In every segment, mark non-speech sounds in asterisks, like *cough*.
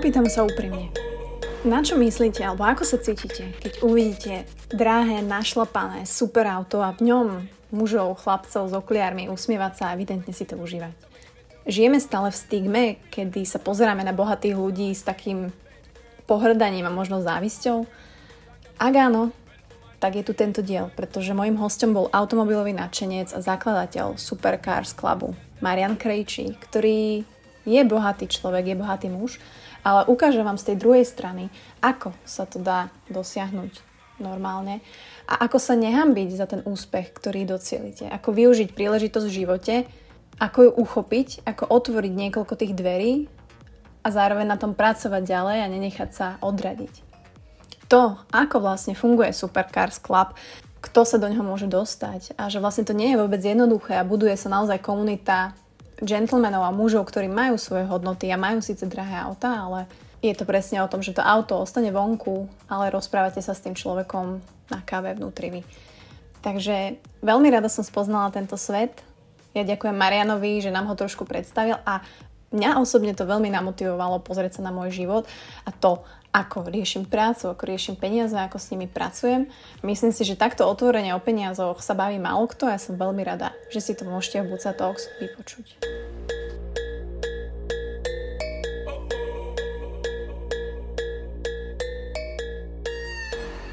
Opýtam sa úprimne. Na čo myslíte, alebo ako sa cítite, keď uvidíte drahé, našlapané super auto a v ňom mužov, chlapcov s okuliármi usmievať sa a evidentne si to užívať? Žijeme stále v stigme, kedy sa pozeráme na bohatých ľudí s takým pohrdaním a možno závisťou? Ak áno, tak je tu tento diel, pretože môjim hostom bol automobilový nadšenec a zakladateľ Supercars Clubu, Marian Krejčí, ktorý je bohatý človek, je bohatý muž, ale ukážem vám z tej druhej strany, ako sa to dá dosiahnuť normálne a ako sa nehambiť za ten úspech, ktorý docielite. Ako využiť príležitosť v živote, ako ju uchopiť, ako otvoriť niekoľko tých dverí a zároveň na tom pracovať ďalej a nenechať sa odradiť to, ako vlastne funguje Supercars Club, kto sa do neho môže dostať a že vlastne to nie je vôbec jednoduché a buduje sa naozaj komunita gentlemanov a mužov, ktorí majú svoje hodnoty a majú síce drahé auta, ale je to presne o tom, že to auto ostane vonku, ale rozprávate sa s tým človekom na káve vnútri vy. Takže veľmi rada som spoznala tento svet. Ja ďakujem Marianovi, že nám ho trošku predstavil a mňa osobne to veľmi namotivovalo pozrieť sa na môj život a to, ako riešim prácu, ako riešim peniaze, ako s nimi pracujem. Myslím si, že takto otvorenie o peniazoch sa baví málo kto a ja som veľmi rada, že si to môžete v Buca Talks vypočuť.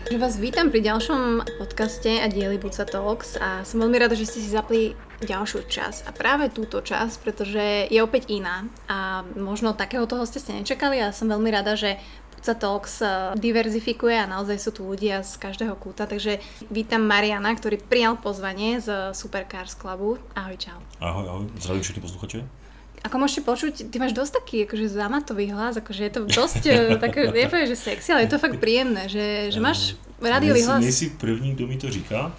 Že vás vítam pri ďalšom podcaste a dieli Buca Talks a som veľmi rada, že ste si zapli ďalšiu časť a práve túto časť, pretože je opäť iná a možno takého toho ste ste nečakali a som veľmi rada, že Pizza Talks eh, diverzifikuje a naozaj sú tu ľudia z každého kúta, takže vítam Mariana, ktorý prijal pozvanie z Supercars Clubu. Ahoj, čau. Ahoj, ahoj, zdravím všetky posluchače. Ako môžete počuť, ty máš dosť taký akože zamatový hlas, akože je to dosť, eh, *laughs* také, nepoviem, že sexy, ale je to fakt príjemné, že, že máš rádiový hlas. Nejsi první, kdo mi to říká,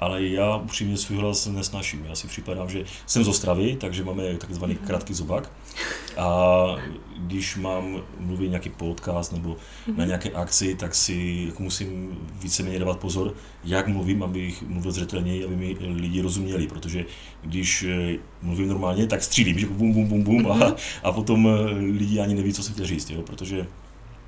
ale já upřímně svůj hlas nesnaším. Já si připadám, že jsem z Ostravy, takže máme takzvaný mm-hmm. krátký zobak. A když mám mluvit nějaký podcast nebo mm-hmm. na mhm. nějaké akci, tak si jako musím víceméně dávat pozor, jak mluvím, abych mluvil zřetelněji, aby mi lidi rozuměli, protože když eh, mluvím normálně, tak střílím, že bum, bum, bum, bum a, mhm. a potom eh, lidi ani neví, co jsem chtěl říct, jo, protože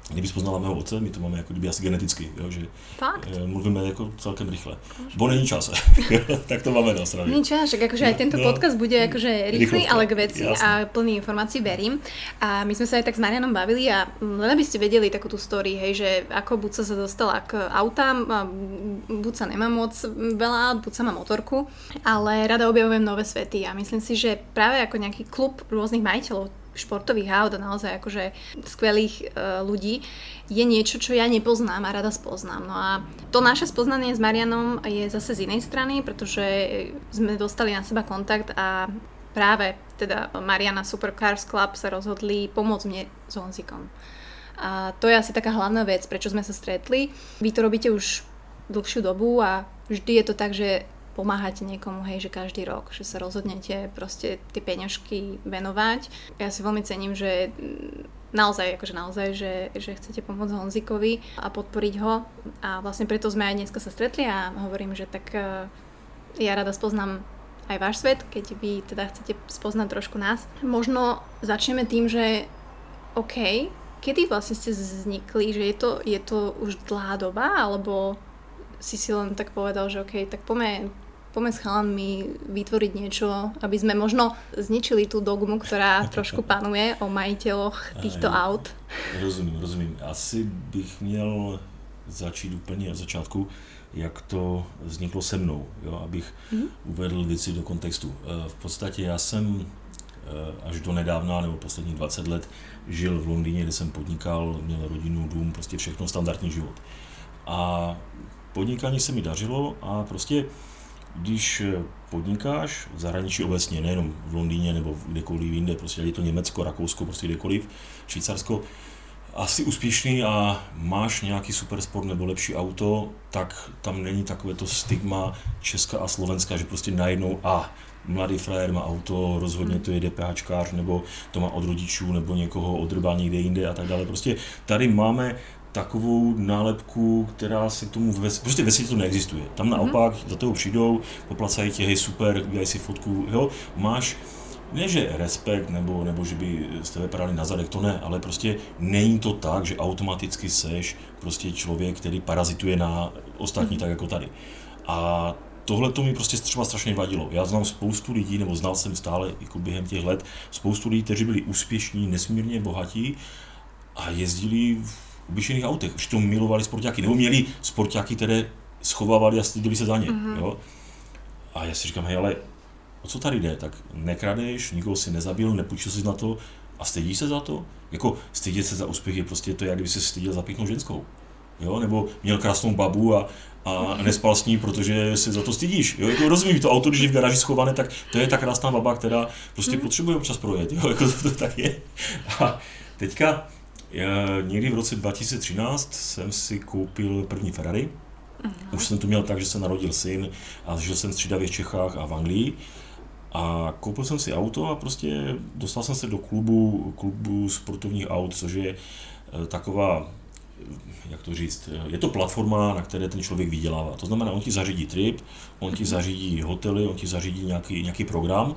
kdyby poznala mého otce, my to máme jako kdyby asi geneticky, jo, že Fakt? Eh, mluvíme jako celkem rychle. Bo není čas, *laughs* tak to máme na straně. Není čas, však akože aj tento no, podcast bude akože rýchly, ale k veci jasne. a plný informácií verím. A my sme sa aj tak s Marianom bavili a len aby ste vedeli takú tú story, hej, že ako Buca sa dostala k autám, Buca nemá moc veľa, Buca má motorku, ale rada objavujem nové svety a myslím si, že práve ako nejaký klub rôznych majiteľov športových aut a naozaj akože skvelých uh, ľudí, je niečo, čo ja nepoznám a rada spoznám. No a to naše spoznanie s Marianom je zase z inej strany, pretože sme dostali na seba kontakt a práve teda Mariana Supercars Club sa rozhodli pomôcť mne s Honzikom. A to je asi taká hlavná vec, prečo sme sa stretli. Vy to robíte už dlhšiu dobu a vždy je to tak, že pomáhate niekomu, hej, že každý rok, že sa rozhodnete proste tie peňažky venovať. Ja si veľmi cením, že naozaj, akože naozaj, že, že chcete pomôcť Honzikovi a podporiť ho a vlastne preto sme aj dneska sa stretli a hovorím, že tak e, ja rada spoznám aj váš svet, keď vy teda chcete spoznať trošku nás. Možno začneme tým, že OK, kedy vlastne ste vznikli, že je to, je to už dlhá doba, alebo si si len tak povedal, že OK, tak poďme poďme s chalanmi vytvoriť niečo, aby sme možno zničili tú dogmu, ktorá *laughs* trošku panuje o majiteľoch týchto aut. Rozumím, rozumím. Asi bych měl začít úplně od začátku, jak to vzniklo se mnou, jo, abych mm. uvedl věci do kontextu. E, v podstatě já jsem e, až do nedávna, nebo posledních 20 let, žil v Londýně, kde jsem podnikal, měl rodinu, dům, prostě všechno, standardní život. A podnikání se mi dařilo a prostě když eh, podnikáš v zahraničí obecně, nejenom v Londýně nebo kdekoliv jinde, prostě je to Německo, Rakousko, prostě kdekoliv, Švýcarsko, asi úspěšný a máš nějaký super sport nebo lepší auto, tak tam není takové to stigma Česka a Slovenska, že prostě najednou a mladý frajer má auto, rozhodně to je DPHčkář, nebo to má od rodičů, nebo někoho odrbá někde jinde a tak dále. Prostě tady máme takovou nálepku, která se k tomu, ve, prostě ve světě to neexistuje. Tam mhm. naopak mm-hmm. za toho přijdou, poplacají tě, hej super, udělají si fotku, jo, máš ne, že respekt, nebo, nebo že by z tebe padali na zadek, to ne, ale prostě není to tak, že automaticky seš prostě člověk, který parazituje na ostatní mm. tak jako tady. A tohle to mi prostě třeba strašně vadilo. Já znám spoustu lidí, nebo znal jsem stále jako během těch let, spoustu lidí, kteří byli úspěšní, nesmírně bohatí a jezdili v obyčejných autech. Už to milovali sportáky, nebo měli sportáky, které schovávali a stydili se za ně. Mm-hmm. Jo? A já si říkám, hej, ale o co tady jde? Tak nekradeš, nikoho si nezabil, nepůjčil si na to a stydíš se za to? Jako stydět se za úspěch je prostě to, jak kdyby se styděl za pěknou ženskou. Jo? Nebo měl krásnou babu a, a nespal s ní, protože se za to stydíš. Jo? Jako rozumím, to auto, když je v garáži schované, tak to je ta krásná baba, která prostě mm. potřebuje občas projet. Jo? Jako to, to tak je. A teďka někdy v roce 2013 jsem si koupil první Ferrari. Uh-huh. Už jsem to měl tak, že se narodil syn a žil jsem střídavě v Čechách a v Anglii. A koupil jsem si auto a prostě dostal jsem se do klubu, klubu sportovních aut, což je eh, taková, jak to říct, eh, je to platforma, na které ten člověk vydělává. To znamená, on ti zařídí trip, on ti mhm. zařídí hotely, on ti zařídí nějaký, nějaký program,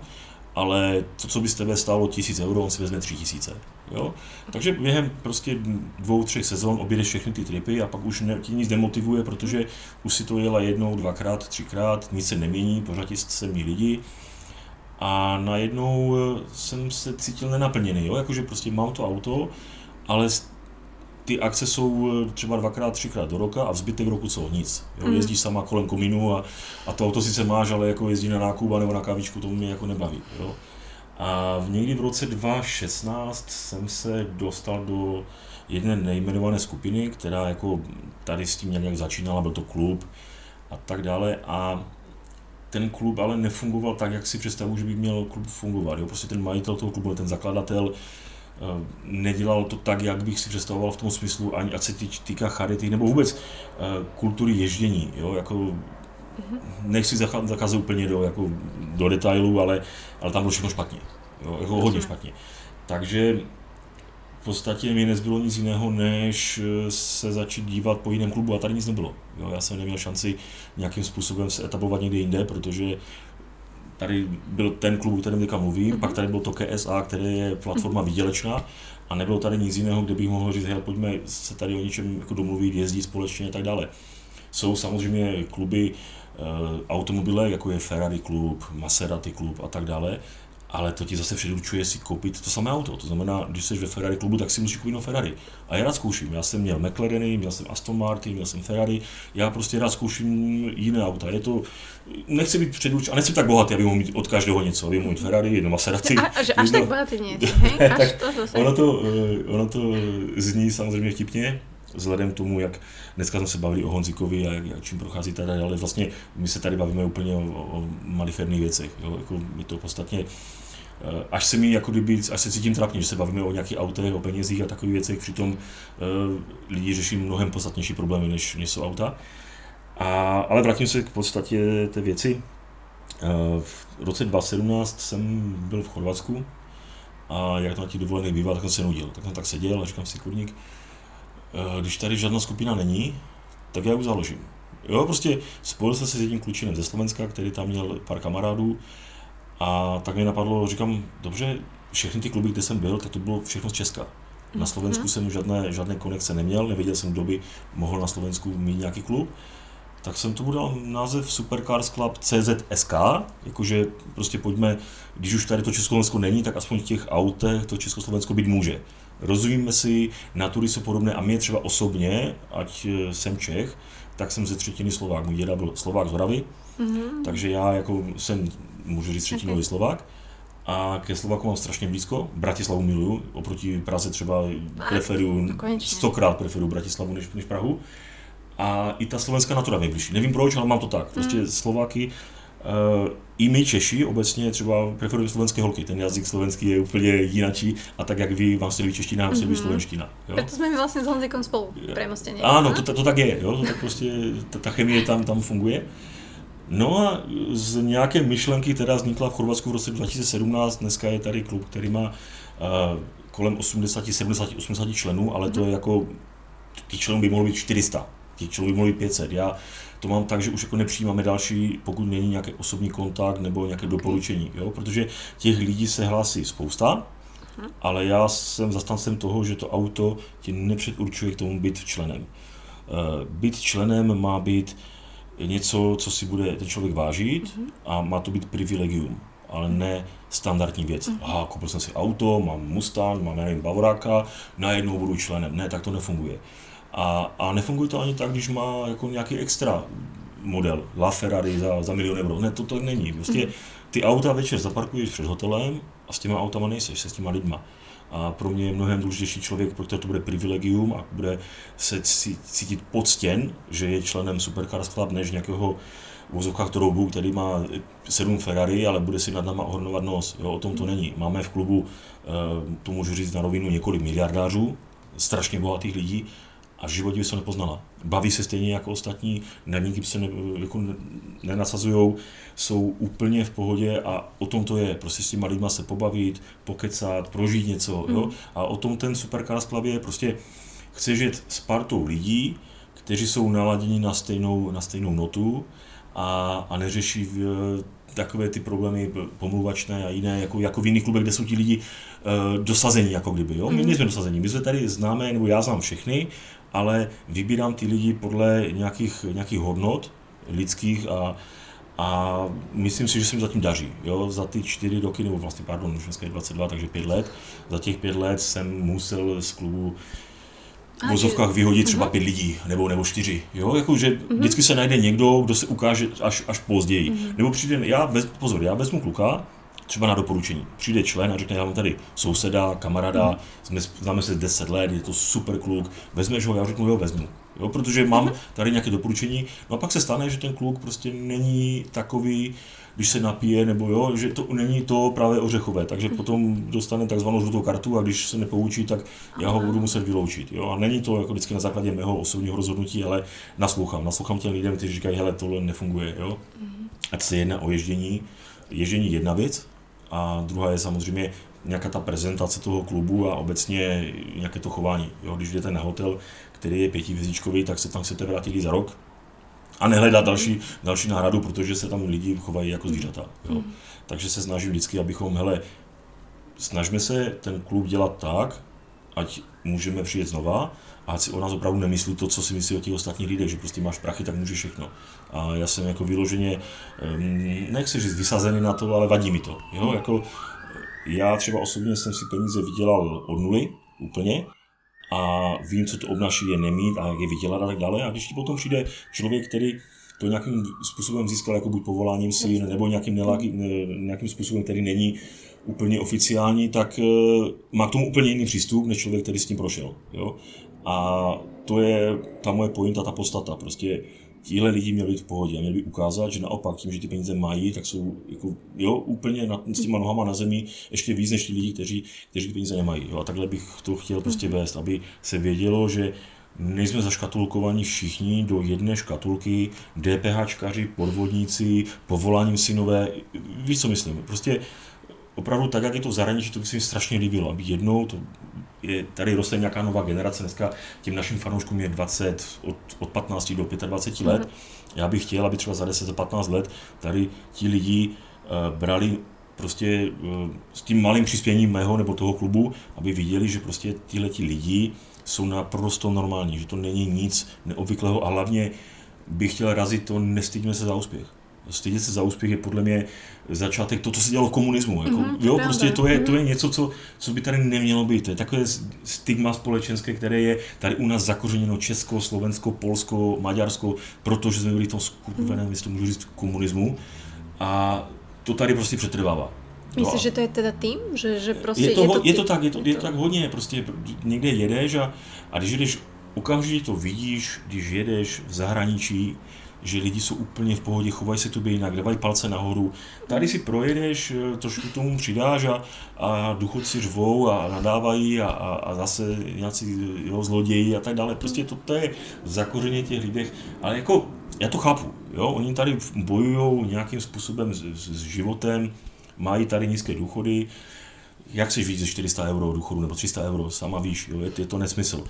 ale to, co by z tebe stálo tisíc euro, on si vezme tři tisíce. Jo? Takže během prostě dvou, třech sezon objedeš všechny ty tripy a pak už ne, ti nic demotivuje, protože už si to jela jednou, dvakrát, třikrát, nic se nemění, pořád se mý lidi a najednou eh, jsem se cítil nenaplněný, jo? jakože prostě mám to auto, ale ty akce jsou eh, třeba dvakrát, třikrát do roka a v zbytek roku co, nic. Jo? Mm. Jezdíš sama kolem kominu a, a to auto sice máš, ale jako jezdí na nákup nebo na kávičku, to mě jako nebaví. Jo? A v někdy v roce 2016 jsem se dostal do jedné nejmenované skupiny, která jako tady s tím nějak začínala, byl to klub a tak dále. A ten klub ale nefungoval tak, jak si představuji, že by měl klub fungovat. Jo? Prostě ten majitel toho klubu, ten zakladatel, eh, nedělal to tak, jak bych si představoval v tom smyslu, ani ať se týká charity, nebo vůbec eh, kultury ježdění. Jo? Jako. Nechci zakázat úplně do, jako, do detailů, ale, ale tam bylo všechno špatně. Jo? Jako hodně špatně. Takže v podstatě mi nezbylo nic jiného, než eh, se začít dívat po jiném klubu a tady nic nebylo. Jo, já jsem neměl šanci nějakým způsobem se etablovat někde jinde, protože tady byl ten klub, o kterém teďka mluvím, mm-hmm. pak tady byl to KSA, který je platforma mm-hmm. výdělečná a nebylo tady nic jiného, kde bych mohl říct, hele, pojďme se tady o něčem jako domluvit, jezdit společně a tak dále. Jsou samozřejmě kluby, automobile, jako je Ferrari klub, Maserati klub a tak dále, ale to ti zase předurčuje si koupit to samé auto. To znamená, když jsi ve Ferrari klubu, tak si musíš koupit no Ferrari. A já rád zkouším. Já jsem měl McLareny, měl jsem Aston Martin, měl jsem Ferrari. Já prostě rád zkouším jiné auta. Je to, nechci být předurčen, a nechci tak bohatý, aby mohl mít od každého něco. Aby mohl mít Ferrari, jedno Maserati. A, až, až tak bohatý něco, *laughs* tak. Ono to, eh, ono to zní samozřejmě vtipně, vzhledem k tomu, jak dneska jsme se bavili o Honzikovi a jak, čím prochází tady, ale vlastně my se tady bavíme úplně o, o malicherných věcech. Jo? Jako my to podstatně Eh, až se mi jako kdyby, až se cítím trapně, že se bavíme o nějakých autech, o penězích a takových věcech, přitom uh, lidi řeší mnohem podstatnější problémy, než, než jsou auta. A, ale vrátím se k podstatě té věci. Uh, v roce 2017 jsem byl v Chorvatsku a jak to na těch dovolených bývá, tak jsem se nudil. Tak jsem tak seděl a říkám si, kurník, když tady žádná skupina není, tak já ji založím. Jo, prostě spojil jsem se s jedním klučinem ze Slovenska, který tam měl pár kamarádů, a tak mi napadlo, říkám, dobře, všechny ty kluby, kde jsem byl, tak to bylo všechno z Česka. Na Slovensku mm-hmm. jsem žádné, žádné konekce neměl, nevěděl jsem, kdo by mohl na Slovensku mít nějaký klub. Tak jsem tomu dal název Supercars Club CZSK, jakože prostě pojďme, když už tady to Československo není, tak aspoň v těch autech to Československo být může. Rozumíme si, natury jsou podobné a mě třeba osobně, ať eh, jsem Čech, tak jsem ze třetiny Slovák. Můj děda byl Slovák z Horavy, mm-hmm. takže já jako jsem můžu říct třetinový okay. Slovák. A ke Slovaku mám strašně blízko. Bratislavu miluju, oproti Praze třeba preferuju, stokrát preferuju Bratislavu než, než Prahu. A i ta slovenská natura mi blížší. Nevím proč, ale mám to tak. Prostě mm. Slováky, i my Češi obecně třeba preferujeme slovenské holky. Ten jazyk slovenský je úplně jinačí a tak jak vy, vám se líbí čeština, vám se líbí mm-hmm. slovenština. Jo? Proto jsme my vlastně s Honzikom spolu premosteně. Ano, to, to, to, tak je, jo? To tak prostě ta, ta chemie tam, tam funguje. No a z nějaké myšlenky, která vznikla v Chorvatsku v roce 2017, dneska je tady klub, který má uh, kolem 80, 70, 80 členů, ale to je mhm. jako, těch členů by mohlo být 400 těch člověk mluví 500. Já to mám tak, že už jako nepřijímáme další, pokud není nějaký osobní kontakt nebo nějaké okay. doporučení, jo? protože těch lidí se hlásí spousta, uh-huh. ale já jsem zastancem toho, že to auto tě nepředurčuje k tomu být členem. Uh, být členem má být něco, co si bude ten člověk vážit uh-huh. a má to být privilegium ale ne standardní věc. Mm. Aha, koupil jsem si auto, mám Mustang, mám, nevím, Bavoráka, najednou budu členem. Ne, tak to nefunguje. A, a nefunguje to ani tak, když má jako nějaký extra model, La Ferrari za, za milion euro. Ne, to to není. Prostě mm. ty auta večer zaparkuješ před hotelem a s těma autama nejseš, se s těma lidma. A pro mě je mnohem důležitější člověk, pro to bude privilegium a bude se cítit poctěn, že je členem Supercars Club, než nějakého vozovkách Troubu, který má sedm Ferrari, ale bude si nad náma ohrnovat nos. Jo, o tom to není. Máme v klubu, eh, to můžu říct na rovinu, několik miliardářů, strašně bohatých lidí a v životě by se nepoznala. Baví se stejně jako ostatní, na nikým se ne, jako nenasazují, jsou úplně v pohodě a o tom to je. Prostě s těma lidma se pobavit, pokecat, prožít něco. Mm. Jo? A o tom ten Supercars Club je prostě, chce žít s partou lidí, kteří jsou naladěni na stejnou, na stejnou notu, a, a neřeší v, takové ty problémy pomluvačné a jiné, jako, jako v jiných klubech, kde jsou ti lidi uh, dosazení, jako kdyby. Jo? My mm. nejsme dosazení, my jsme tady známe, nebo já znám všechny, ale vybírám ty lidi podle nějakých, nějakých hodnot lidských a, a myslím si, že se mi zatím daří. Jo? Za ty čtyři roky, nebo vlastně, pardon, už dneska je 22, takže pět let, za těch pět let jsem musel z klubu v vozovkách vyhodit třeba uh-huh. pět lidí, nebo, nebo čtyři. Jo? Jako, že uh-huh. vždycky se najde někdo, kdo se ukáže až, až později. Uh-huh. Nebo přijde, já, vez, pozor, já vezmu kluka, třeba na doporučení. Přijde člen a řekne, já mám tady souseda, kamaráda, uh-huh. jsme, známe se 10 let, je to super kluk, vezmeš ho, já řeknu, jo, vezmu. Jo, protože mám tady nějaké doporučení, no a pak se stane, že ten kluk prostě není takový, když se napije, nebo jo, že to není to právě ořechové, takže hmm. potom dostane takzvanou žlutou kartu a když se nepoučí, tak já ho budu muset vyloučit. Jo? A není to jako vždycky na základě mého osobního rozhodnutí, ale naslouchám. Naslouchám těm lidem, kteří říkají, hele, tohle nefunguje. Jo? Hmm. Ať se jedná o ježdění. Ježdění jedna věc a druhá je samozřejmě nějaká ta prezentace toho klubu a obecně nějaké to chování. Jo? Když jdete na hotel, který je pětivězdičkový, tak se tam chcete vrátit za rok, a nehledat další, další náhradu, protože se tam lidi chovají jako zvířata. Jo. Mm. Takže se snažím vždycky, abychom, hele, snažme se ten klub dělat tak, ať můžeme přijet znova a ať si o nás opravdu nemyslí to, co si myslí o těch ostatních lidech, že prostě máš prachy, tak můžeš všechno. A já jsem jako vyloženě, nechci říct vysazený na to, ale vadí mi to. Jo? Jako, já třeba osobně jsem si peníze vydělal od nuly úplně, a vím, co to obnáší je nemít a jak je vydělat a tak dále. A když ti potom přijde člověk, který to nějakým způsobem získal jako buď povoláním si, nebo nějakým, nelaký, nějakým způsobem, který není úplně oficiální, tak eh, má k tomu úplně jiný přístup, než člověk, který s tím prošel. Jo? A to je ta moje pointa, ta podstata. Prostě tihle lidi měli být v pohodě a měli by ukázat, že naopak tím, že ty peníze mají, tak jsou jako, jo, úplně na, s těma nohama na zemi ještě víc než ty lidi, kteří, kteří ty peníze nemají. Jo. A takhle bych to chtěl prostě mhm. vést, aby se vědělo, že nejsme zaškatulkovaní všichni do jedné škatulky, DPHčkaři, podvodníci, povoláním synové, víš, co myslím. Prostě opravdu tak, jak je to v zahraničí, to by se mi strašně líbilo, aby jednou to je, tady roste nějaká nová generace, dneska těm našim fanouškům je 20, od, od 15 do 25 let. Mm. Já bych chtěl, aby třeba za 10, za 15 let tady ti lidi uh, brali prostě uh, s tím malým přispěním mého nebo toho klubu, aby viděli, že prostě tihle ti lidi jsou naprosto normální, že to není nic neobvyklého a hlavně bych chtěl razit to, nestydíme se za úspěch stydět se za úspěch je podle mě začátek to, co se dělalo v komunismu. Jako, mm-hmm, jo, prostě to je, to je mhm. něco, co, co by tady nemělo být. To je takové stigma společenské, které je tady u nás zakořeněno Česko, Slovensko, Polsko, Maďarsko, protože jsme byli v tom skurveném, mm-hmm. můžu říct, komunismu. A to tady prostě přetrvává. Myslíš, že to je teda tým? Že, že prostě je, to, je, to, je to tak, je to, je to tak hodně, prostě někde jedeš a, a když jedeš, okamžitě to vidíš, když jedeš v zahraničí, že lidi jsou úplně v pohodě, chovají se tobě jinak, dávají palce nahoru. Tady si projedeš, eh, trošku tomu přidáš a, a duchoci řvou a nadávají a, a, a zase nějací jo, zloději a tak dále. Prostě to, to je zakořeně těch lidech, ale jako já to chápu, jo, oni tady bojují nějakým způsobem s, s životem, mají tady nízké důchody, jak si víc ze 400 euro důchodu nebo 300 euro, sama víš, jo, je, je to nesmysl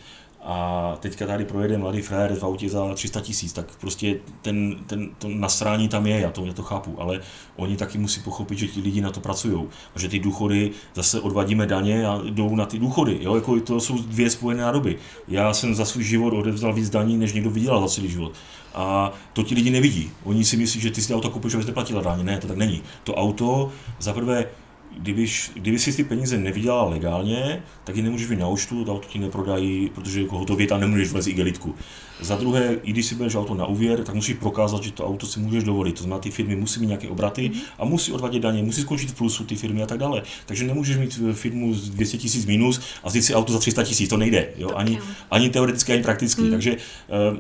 a teďka tady projede mladý frajer v autě za 300 tisíc, tak prostě ten, ten, to nasrání tam je, já to, já to chápu, ale oni taky musí pochopit, že ti lidi na to pracují že ty důchody zase odvadíme daně a jdou na ty důchody, jo, jako to jsou dvě spojené nádoby. Já jsem za svůj život odevzdal víc daní, než někdo vydělal za celý život. A to ti lidi nevidí. Oni si myslí, že ty si auto kupuješ, abys neplatila daně. Ne, to tak není. To auto, za prvé, kdybyš, kdyby si ty peníze nevydělal legálně, tak ji nemůžeš mít na účtu, to auto ti neprodají, protože jako hotově tam nemůžeš vlezit igelitku. Za druhé, i když si bereš auto na úvěr, tak musíš prokázat, že to auto si můžeš dovolit. To znamená, ty firmy musí mít nějaké obraty a musí odvádět daně, musí skončit v plusu ty firmy a tak dále. Takže nemůžeš mít firmu z 200 tisíc minus a vzít si auto za 300 tisíc, to nejde. Jo? Ani, ani teoreticky, ani prakticky. Hmm. Takže uh,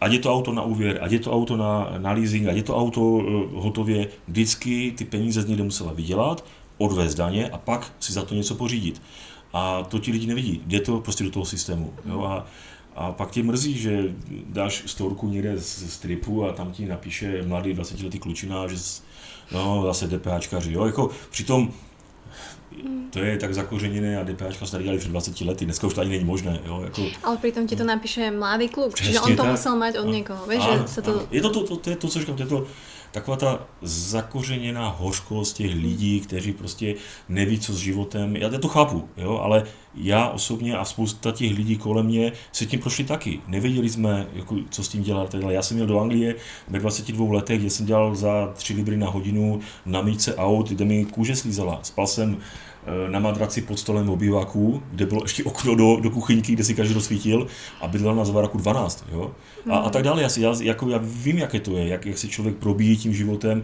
ať je to auto na úvěr, ať je to auto na, na leasing, ať je to auto uh, hotově, vždycky ty peníze z někde musela vydělat, odvést daně a pak si za to něco pořídit. A to ti lidi nevidí, jde to prostě do toho systému. Jo? A, a pak tě mrzí, že dáš storku někde z stripu a tam ti napíše mladý 20 letý klučina, že no, zase DPHčkaři. Jo? Jako, přitom to je tak zakořeněné a DPHčka se tady dělali před 20 lety, dneska už to ani není možné. Jo? Jako, Ale přitom ti to napíše mladý kluk, čiže on to tak. musel mít od někoho, víš, že se to... Je to, to, to, to, je to, co říkám, to je to, taková ta zakořeněná hořkost těch lidí, kteří prostě neví, co s životem. Já to chápu, jo, ale já osobně a spousta těch lidí kolem mě se tím prošli taky. Nevěděli jsme, jako, co s tím dělat. Já jsem měl do Anglie ve 22 letech, kde jsem dělal za 3 libry na hodinu na míce aut, kde mi kůže slízala. Spal jsem na madraci pod stolem obýváků, kde bylo ještě okno do, do kuchyňky, kde si každý rozsvítil a bydlel na zvaraku 12. Jo? A, a tak dále. Já, si, já, jako, já vím, jaké to je, jak, jak se člověk probíjí tím životem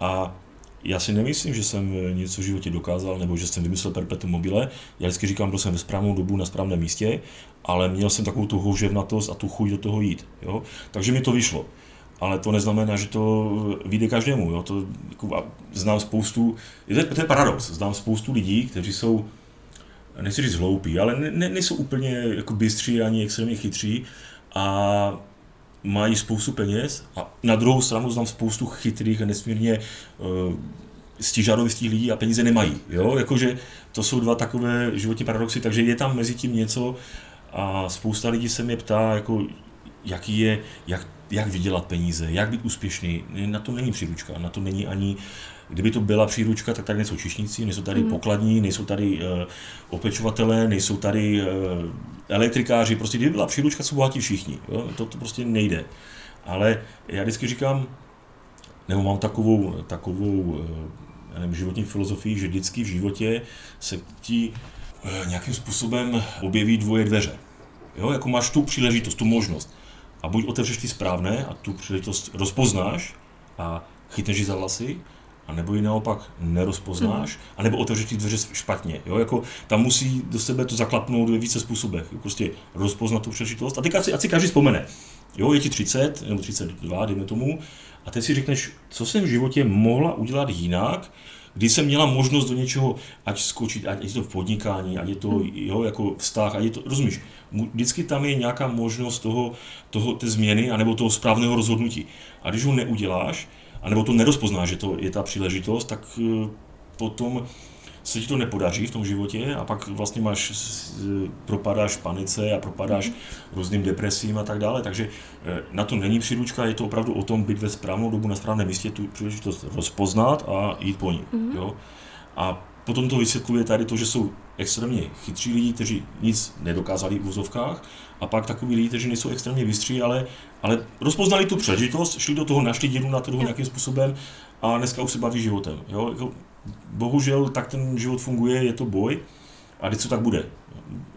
a já si nemyslím, že jsem eh, něco v životě dokázal, nebo že jsem vymyslel perpetuum mobile. Já vždycky říkám, byl jsem ve správnou dobu na správném místě, ale měl jsem takovou tu houževnatost a tu chuť do toho jít. Jo? Takže mi to vyšlo ale to neznamená, že to vyjde každému. Jo? To, jako, znám spoustu, je to, to je paradox, znám spoustu lidí, kteří jsou, nechci říct hloupí, ale ne, ne, nejsou úplně jako bystří ani extrémně chytří a mají spoustu peněz a na druhou stranu znám spoustu chytrých a nesmírně uh, stížadovistých lidí a peníze nemají. Jo? Jakože to jsou dva takové životní paradoxy, takže je tam mezi tím něco a spousta lidí se mě ptá, jako, jaký je, jak jak vydělat peníze, jak být úspěšný. Na to není příručka, na to není ani, kdyby to byla příručka, tak tady nejsou čišníci, nejsou tady mm. pokladní, nejsou tady uh, opečovatelé, nejsou tady uh, elektrikáři, prostě kdyby byla příručka, jsou bohatí všichni. Jo? To, to prostě nejde. Ale já vždycky říkám, nebo mám takovou, takovou já nevím, životní filozofii, že vždycky v životě se ti nějakým způsobem objeví dvoje dveře. Jo, jako máš tu příležitost, tu možnost a buď otevřeš ty správné a tu příležitost rozpoznáš a chytneš ji za vlasy, a nebo ji naopak nerozpoznáš, mm. anebo otevřeš ty dveře špatně. Jo? Jako, tam musí do sebe to zaklapnout ve více způsobech. Prostě rozpoznat tu příležitost. A teď si, si každý vzpomene. Jo, je ti 30 nebo 32, dejme tomu, a teď si řekneš, co jsem v životě mohla udělat jinak, kdy jsem měla možnost do něčeho, ať skočit, ať je to v podnikání, ať je to hmm. jo, jako vztah, ať je to, rozumíš, vždycky tam je nějaká možnost toho, toho té změny, anebo toho správného rozhodnutí. A když ho neuděláš, anebo to nerozpoznáš, že to je ta příležitost, tak eh, potom se ti to nepodaří v tom životě a pak vlastně máš, propadáš panice a propadáš mm. různým depresím a tak dále. Takže eh, na to není příručka, je to opravdu o tom být ve správnou dobu na správném místě, tu příležitost rozpoznat a jít po ní. Mm. Jo? A potom to vysvětluje tady to, že jsou extrémně chytří lidi, kteří nic nedokázali v vozovkách, a pak takový lidi, kteří nejsou extrémně vystří, ale, ale rozpoznali tu příležitost, šli do toho, našli díru na trhu nějakým způsobem a dneska už se baví životem. Jo? Bohužel tak ten život funguje, je to boj a vždycky tak bude.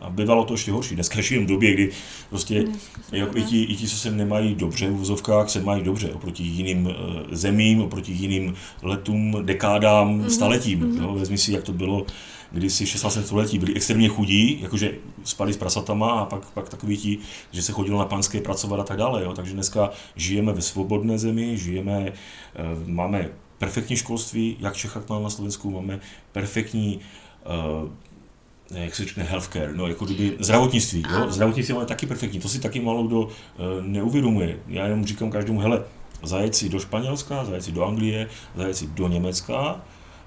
A bývalo to ještě horší. Dneska žijeme v době, kdy prostě jako i, ti, i ti, co se nemají dobře v vozovkách, se mají dobře oproti jiným uh, zemím, oproti jiným letům, dekádám, mm-hmm. staletím. Mm-hmm. Jo? Vezmi si, jak to bylo kdy si 16 století byli extrémně chudí, jakože spali s prasatama a pak, pak takový ti, že se chodilo na panské pracovat a tak dále. Jo? Takže dneska žijeme ve svobodné zemi, žijeme, eh, máme perfektní školství, jak v Čechách, tak na Slovensku máme perfektní uh, jak se řekne healthcare, no jako kdyby zdravotnictví, jo? zdravotnictví máme taky perfektní, to si taky málo kdo uh, neuvědomuje. Já jenom říkám každému, hele, zajet si do Španělska, zajet si do Anglie, zajet si do Německa,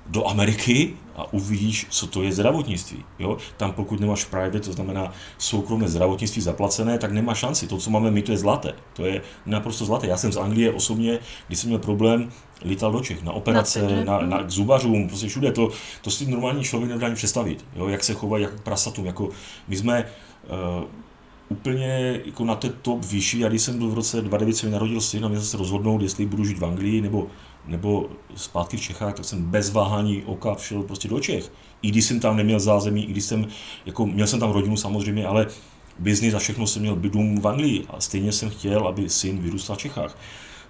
do Ameriky a uvidíš, co to je zdravotnictví. Jo? Tam pokud nemáš private, to znamená soukromé zdravotnictví zaplacené, tak nemá šanci. To, co máme my, to je zlaté. To je naprosto zlaté. Já jsem z Anglie osobně, když jsem měl problém, lítal do Čech na operace, na, na, k zubařům, prostě všude. To, to si normální člověk nedá ani představit, jo? jak se chovají jako prasatům. Jako my jsme uh, úplně jako na ten top vyšší a když jsem byl v roce 2009 se mi narodil syn a měl se rozhodnout, jestli budu žít v Anglii nebo, nebo zpátky v Čechách, tak jsem bez váhání oka všel prostě do Čech. I když jsem tam neměl zázemí, i když jsem, jako měl jsem tam rodinu samozřejmě, ale biznis a všechno jsem měl bydům v Anglii a stejně jsem chtěl, aby syn vyrůstal v Čechách.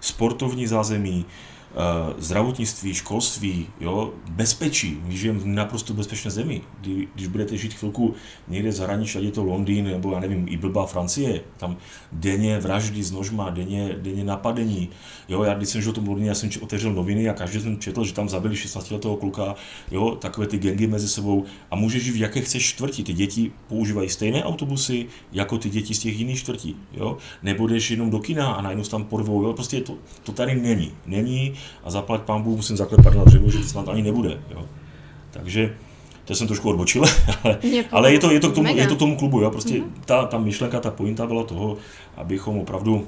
Sportovní zázemí, zdravotnictví, školství, jo, bezpečí. My žijeme v naprosto bezpečné zemi. Kdy, když budete žít chvilku někde v zahraničí, ať je to Londýn nebo já nevím, i blbá Francie, tam denně vraždy s nožma, denně, denně napadení. Jo, já když jsem žil v tom Londýně, já jsem otevřel noviny a každý jsem četl, že tam zabili 16 letého kluka, jo, takové ty gengy mezi sebou a můžeš žít v jaké chceš čtvrti. Ty děti používají stejné autobusy jako ty děti z těch jiných čtvrtí. Jo? Nebudeš jenom do kina a najednou tam porvou. Jo? Prostě to, to tady není. Není a zaplať pán Bůh musím zaklepat na dřevo, že to snad ani nebude. Jo. Takže to jsem trošku odbočil, *laughs* ale, ale je, to, je, to k tomu, je to k tomu klubu. Jo. Prostě mm-hmm. ta, ta myšlenka, ta pointa byla toho, abychom opravdu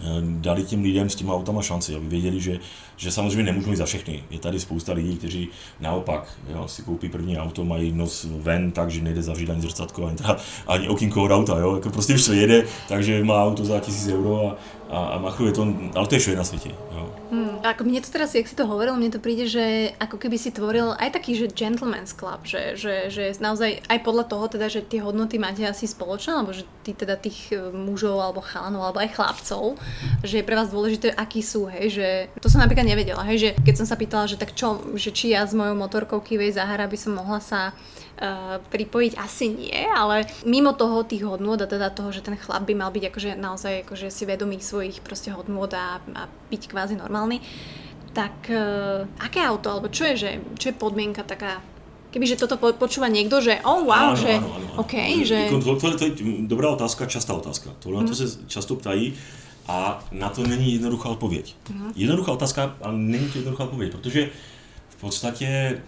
eh, dali těm lidem s těma autama šanci, aby věděli, že, že samozřejmě nemůžu jít za všechny. Je tady spousta lidí, kteří naopak jo, si koupí první auto, mají nos ven, takže nejde zavřít ani zrcátko, ani, teda, ani okýnko od auta. Jo. Jako prostě už jede, takže má auto za tisíc euro a, a, a machruje to, ale to je všude na světě. Jo. Hmm, ako mne to teraz, jak si to hovoril, mne to príde, že ako keby si tvoril aj taký, že gentleman's club, že, že, že naozaj aj podľa toho teda, že tie hodnoty máte asi spoločné, alebo že ty teda tých e, mužov alebo chalanov, alebo aj chlapcov, že je pre vás dôležité, akí sú, hej, že to som napríklad nevedela, hej, že keď som sa pýtala, že tak čo, že či ja s mojou motorkou Kivej Zahara by som mohla sa Uh, pripojiť asi nie, ale mimo toho tých hodnôt a teda toho, že ten chlap by mal byť akože naozaj akože si vedomý svojich proste hodnôt a, a byť kvázi normálny, tak uh, aké auto, alebo čo je, že, čo je podmienka taká Kebyže toto počúva niekto, že oh wow, áno, že áno, áno, áno. OK, že... To, to, to, je dobrá otázka, častá otázka. Tohle mm. to se často ptají a na to není jednoduchá odpověď. Mm. Jednoduchá otázka, ale není to jednoduchá odpověď, protože v podstatě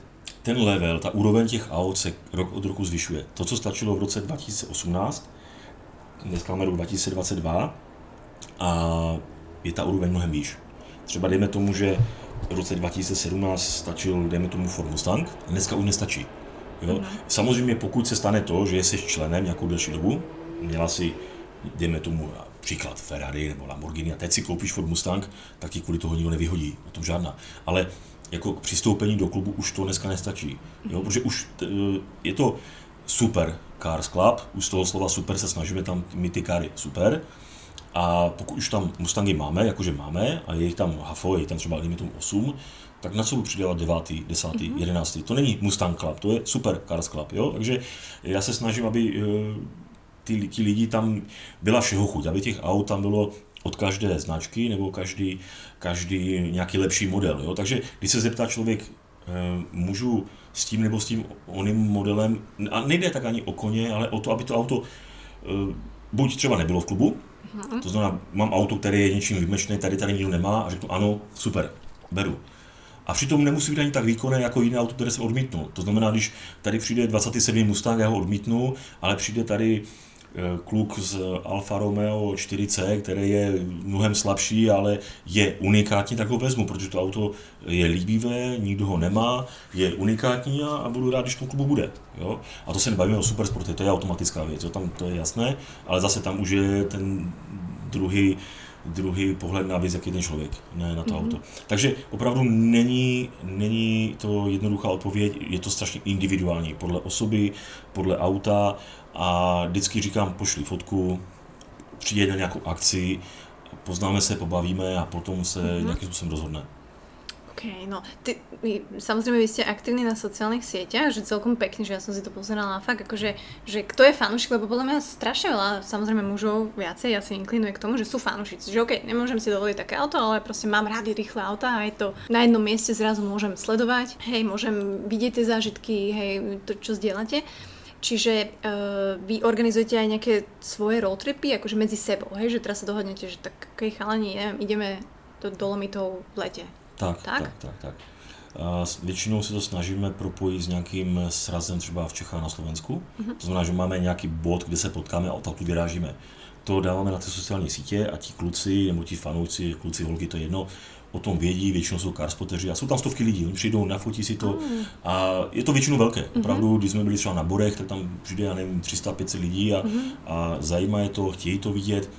ten level, ta úroveň těch aut se rok od roku zvyšuje. To, co stačilo v roce 2018, dneska máme rok 2022 a je ta úroveň mnohem výš. Třeba dejme tomu, že v roce 2017 stačil, dejme tomu Ford Mustang, a dneska už nestačí. Jo? Mm. Samozřejmě pokud se stane to, že jsi členem nějakou delší dobu, měla si, dejme tomu příklad Ferrari nebo Lamborghini a teď si koupíš Ford Mustang, tak ti kvůli toho nikdo nevyhodí, o tom žádná. Ale jako k přistoupení do klubu už to dneska nestačí. Jo? Protože už t, je to super Cars Club, už z toho slova super se snažíme tam mít ty kary super. A pokud už tam Mustangy máme, jakože máme, a je jich tam hafo, je jich tam třeba tomu 8, tak na co budu přidělat 9., 10., mm-hmm. 11. To není Mustang Club, to je super Cars Club. Jo? Takže já se snažím, aby eh, ty, ty lidi tam byla všeho chuť, aby těch aut tam bylo od každé značky nebo každý, každý nějaký lepší model. Jo? Takže když se zeptá člověk, eh, můžu s tím nebo s tím oným modelem, a nejde tak ani o koně, ale o to, aby to auto eh, buď třeba nebylo v klubu, to znamená, mám auto, které je něčím výjimečné, tady tady nikdo nemá a řeknu ano, super, beru. A přitom nemusí být ani tak výkonné jako jiné auto, které se odmítnu. To znamená, když tady přijde 27 Mustang, já ho odmítnu, ale přijde tady kluk z Alfa Romeo 4C, který je mnohem slabší, ale je unikátní, tak ho vezmu, protože to auto je líbivé, nikdo ho nemá, je unikátní a, a budu rád, když v tom klubu bude. Jo? A to se nebavíme o supersporty, to je automatická věc, jo? tam to je jasné, ale zase tam už je ten druhý, druhý pohled na věc, jak je ten člověk, ne na to mm-hmm. auto. Takže opravdu není, není to jednoduchá odpověď, je to strašně individuální, podle osoby, podle auta, a vždycky říkám, pošli fotku, přijde na nějakou akci, poznáme se, pobavíme a potom se mm-hmm. nějakým způsobem rozhodne. OK, no, ty, samozrejme vy ste aktívni na sociálnych sieťach, že celkom pekne, že ja som si to pozerala fakt, akože, že kto je fanúšik, lebo podľa mňa strašne veľa, samozrejme mužov viacej, ja si inklinujem k tomu, že sú fanúšici, že OK, nemôžem si dovoliť také auto, ale proste mám rády rýchle auta a je to na jednom mieste zrazu môžem sledovať, hej, môžem vidieť tie zážitky, hej, to, čo zdieľate. Čiže uh, vy organizujete aj nejaké svoje roadtripy, akože medzi sebou, hej? že teraz sa dohodnete, že tak keď chalani, neviem, ideme do Dolomitov v lete. Tak, tak, tak, tak. tak. A většinou se to snažíme propojit s nějakým srazem třeba v Čechách na Slovensku. Mm-hmm. To znamená, že máme nějaký bod, kde se potkáme a odtamtud vyrážíme. To dáváme na ty sociální sítě a ti kluci, nebo ti fanoušci, kluci, holky, to je jedno, o tom vědí, většinou jsou carspoteři a jsou tam stovky lidí, oni přijdou, nafotí si to mm. a je to většinou velké. Mm-hmm. Opravdu, když jsme byli třeba na Borech, tak tam přijde, já nevím, 300-500 lidí a, mm-hmm. a zajímá je to, chtějí to vidět.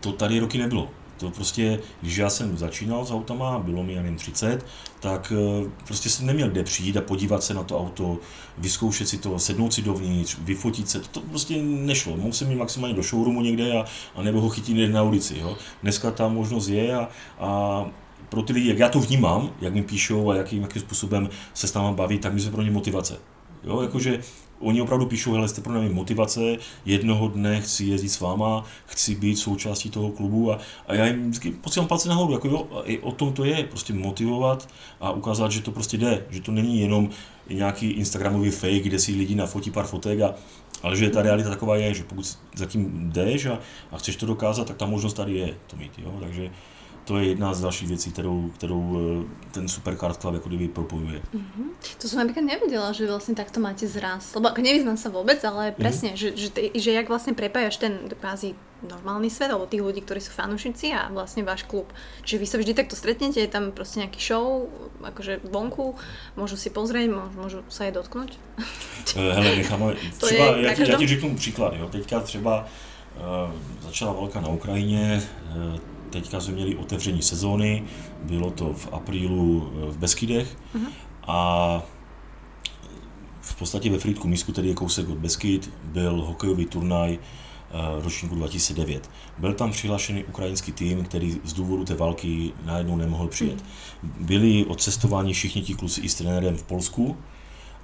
To tady roky nebylo. To prostě, když já jsem začínal s autama, bylo mi, já nevím, 30, tak eh, prostě jsem neměl kde přijít a podívat se na to auto, vyzkoušet si to, sednout si dovnitř, vyfotit se, to, to prostě nešlo. Mohl jsem jít maximálně do showroomu někde a, a nebo ho chytit někde na ulici. Jo. Dneska ta možnost je a, a pro ty lidi, jak já to vnímám, jak mi píšou a jakým, jakým způsobem se s námi baví, tak my jsme pro ně motivace. Jo, jakože oni opravdu píšou, hele, jste pro mě motivace, jednoho dne chci jezdit s váma, chci být součástí toho klubu a, a já jim vždycky posílám palce nahoru, jako jo, i o tom to je, prostě motivovat a ukázat, že to prostě jde, že to není jenom nějaký Instagramový fake, kde si lidi nafotí pár fotek a, ale že ta realita taková je, že pokud zatím jdeš a, a chceš to dokázat, tak ta možnost tady je to mít, jo, takže to je jedna z dalších věcí, kterou, kterou eh, ten Supercard Club jako kdyby propojuje. Mm-hmm. To jsem například nevěděla, že vlastně takto máte zraz. Lebo nevyznám se vůbec, ale přesně, mm-hmm. že, že, že jak vlastně prepájaš ten kvázi normálny svet, alebo tých ľudí, ktorí sú fanúšici a vlastne váš klub. Čiže vy sa vždy takto stretnete, je tam prostě nejaký show, akože vonku, môžu si pozrieť, môžu, môžu sa je dotknúť? Eh, hele, necháme, *laughs* třeba, já, ti, já ti řeknu příklad, jo. teďka třeba uh, začala válka na Ukrajině, uh, teďka jsme měli otevření sezóny, bylo to v aprílu v Beskydech uh-huh. a v podstatě ve Frýdku Mísku, tedy je kousek od Beskyd, byl hokejový turnaj Eh, ročníku 2009. Byl tam přihlášený ukrajinský tým, který z důvodu té války najednou nemohl přijet. Byli odcestováni všichni ti kluci i s trenérem v Polsku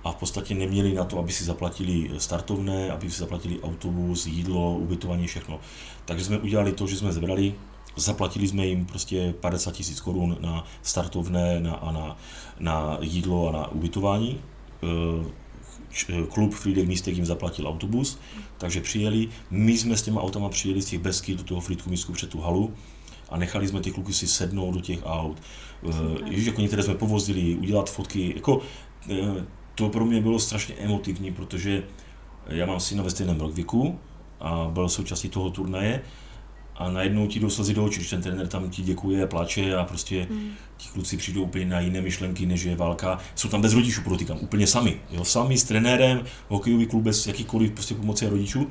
a v podstatě neměli na to, aby si zaplatili startovné, aby si zaplatili autobus, jídlo, ubytování, všechno. Takže jsme udělali to, že jsme zebrali Zaplatili jsme jim prostě 50 tisíc korun na startovné na, a na, na jídlo a na ubytování. Eh, klub Friedek Místek jim zaplatil autobus, takže přijeli. My jsme s těma autama přijeli z těch Besky do toho Friedku Místku před tu halu a nechali jsme ty kluky si sednout do těch aut. Eh, Ježíš, jako některé jsme povozili, udělat fotky. Jako, eh, to pro mě bylo strašně emotivní, protože já mám syna ve stejném rok věku a byl součástí toho turnaje a najednou ti jdou slzy do očí, když ten trenér tam ti děkuje, plače a prostě mm. ti kluci přijdou úplně na jiné myšlenky, než je válka. Jsou tam bez rodičů, podotýkám, úplně sami. Jo, sami s trenérem, hokejový klub bez jakýkoliv prostě pomoci a rodičů.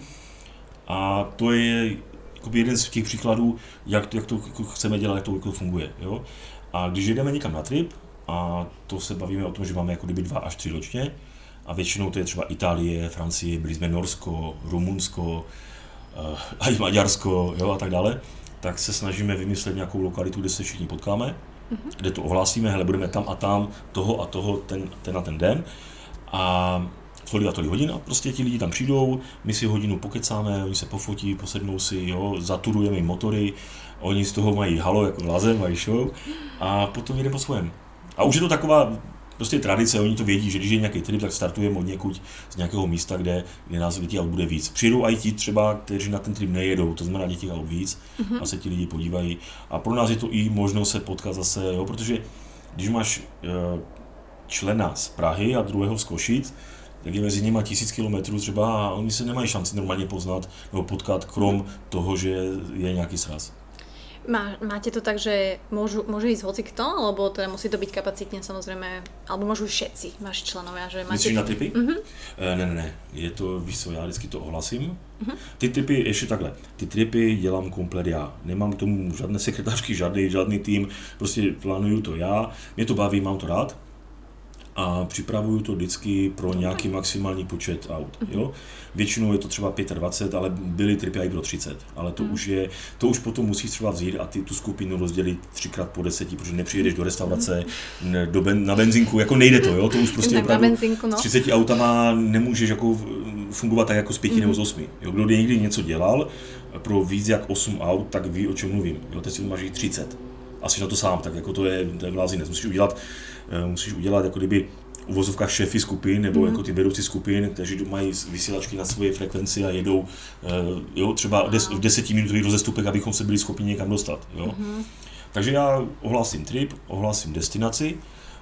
A to je jakoby jeden z těch příkladů, jak to, jak to jako chceme dělat, jak to jako funguje. Jo? A když jdeme někam na trip, a to se bavíme o tom, že máme jako kdyby dva až tři ročně, a většinou to je třeba Itálie, Francie, byli jsme Norsko, Rumunsko, a i Maďarsko jo, a tak dále, tak se snažíme vymyslet nějakou lokalitu, kde se všichni potkáme, mm-hmm. kde to ohlásíme, hele, budeme tam a tam, toho a toho, ten, ten a ten den. A tolik a tolik hodin a prostě ti lidi tam přijdou, my si hodinu pokecáme, oni se pofotí, posednou si, jo, zaturujeme jim motory, oni z toho mají halo jako lazem, mají show a potom jdeme po svém. A už je to taková prostě tradice, oni to vědí, že když je nějaký trip, tak startujeme od někud z nějakého místa, kde, kde nás těch aut bude víc. Přijdou i ti třeba, kteří na ten trip nejedou, to znamená, že těch aut víc mm-hmm. a se ti lidi podívají. A pro nás je to i možnost se potkat zase, jo, protože když máš uh, člena z Prahy a druhého z Košic, tak je mezi nimi tisíc kilometrů třeba a oni se nemají šanci normálně poznat nebo potkat, krom toho, že je nějaký sraz. Má, máte to tak, že môžu, môže ísť hoci kto, alebo teda musí to byť kapacitne samozrejme, alebo môžu všetci vaši členovia, že máte... Myslíš na typy? Uh-huh. E, ne, ne, ne, je to, víš co, já vždycky to ohlasím. Uh-huh. Ty typy, ještě takhle, ty tripy dělám komplet já. Nemám k tomu žádné sekretářky, žádný, žádný tým, prostě plánuju to já. Mě to baví, mám to rád a připravuju to vždycky pro nějaký maximální počet aut. Mhm. Jo? Většinou je to třeba 25, ale byly tripy i pro 30. Ale to mhm. už je, to už potom musíš třeba vzít a ty tu skupinu rozdělit třikrát po deseti, protože nepřijedeš do restaurace, ne, do ben, na benzinku, jako nejde to, jo? to už prostě opravdu benzinku, no. s 30 autama nemůžeš jako fungovat tak jako s pěti mm-hmm. nebo z osmi. Jo? Kdo někdy něco dělal pro víc jak 8 aut, tak ví, o čem mluvím. Jo? Teď si máš jich 30 a jsi na to sám, tak jako to je, to je blázinec. Musíš udělat Eh, musíš udělat jako kdyby uvozovkách šéfy skupin nebo mm. jako ty vedoucí skupin, kteří mají vysílačky na svoje frekvenci a jedou eh, jo, třeba v desetiminutový rozestupek, abychom se byli schopni někam dostat. Jo. Mm. Takže já ohlásím trip, ohlásím destinaci,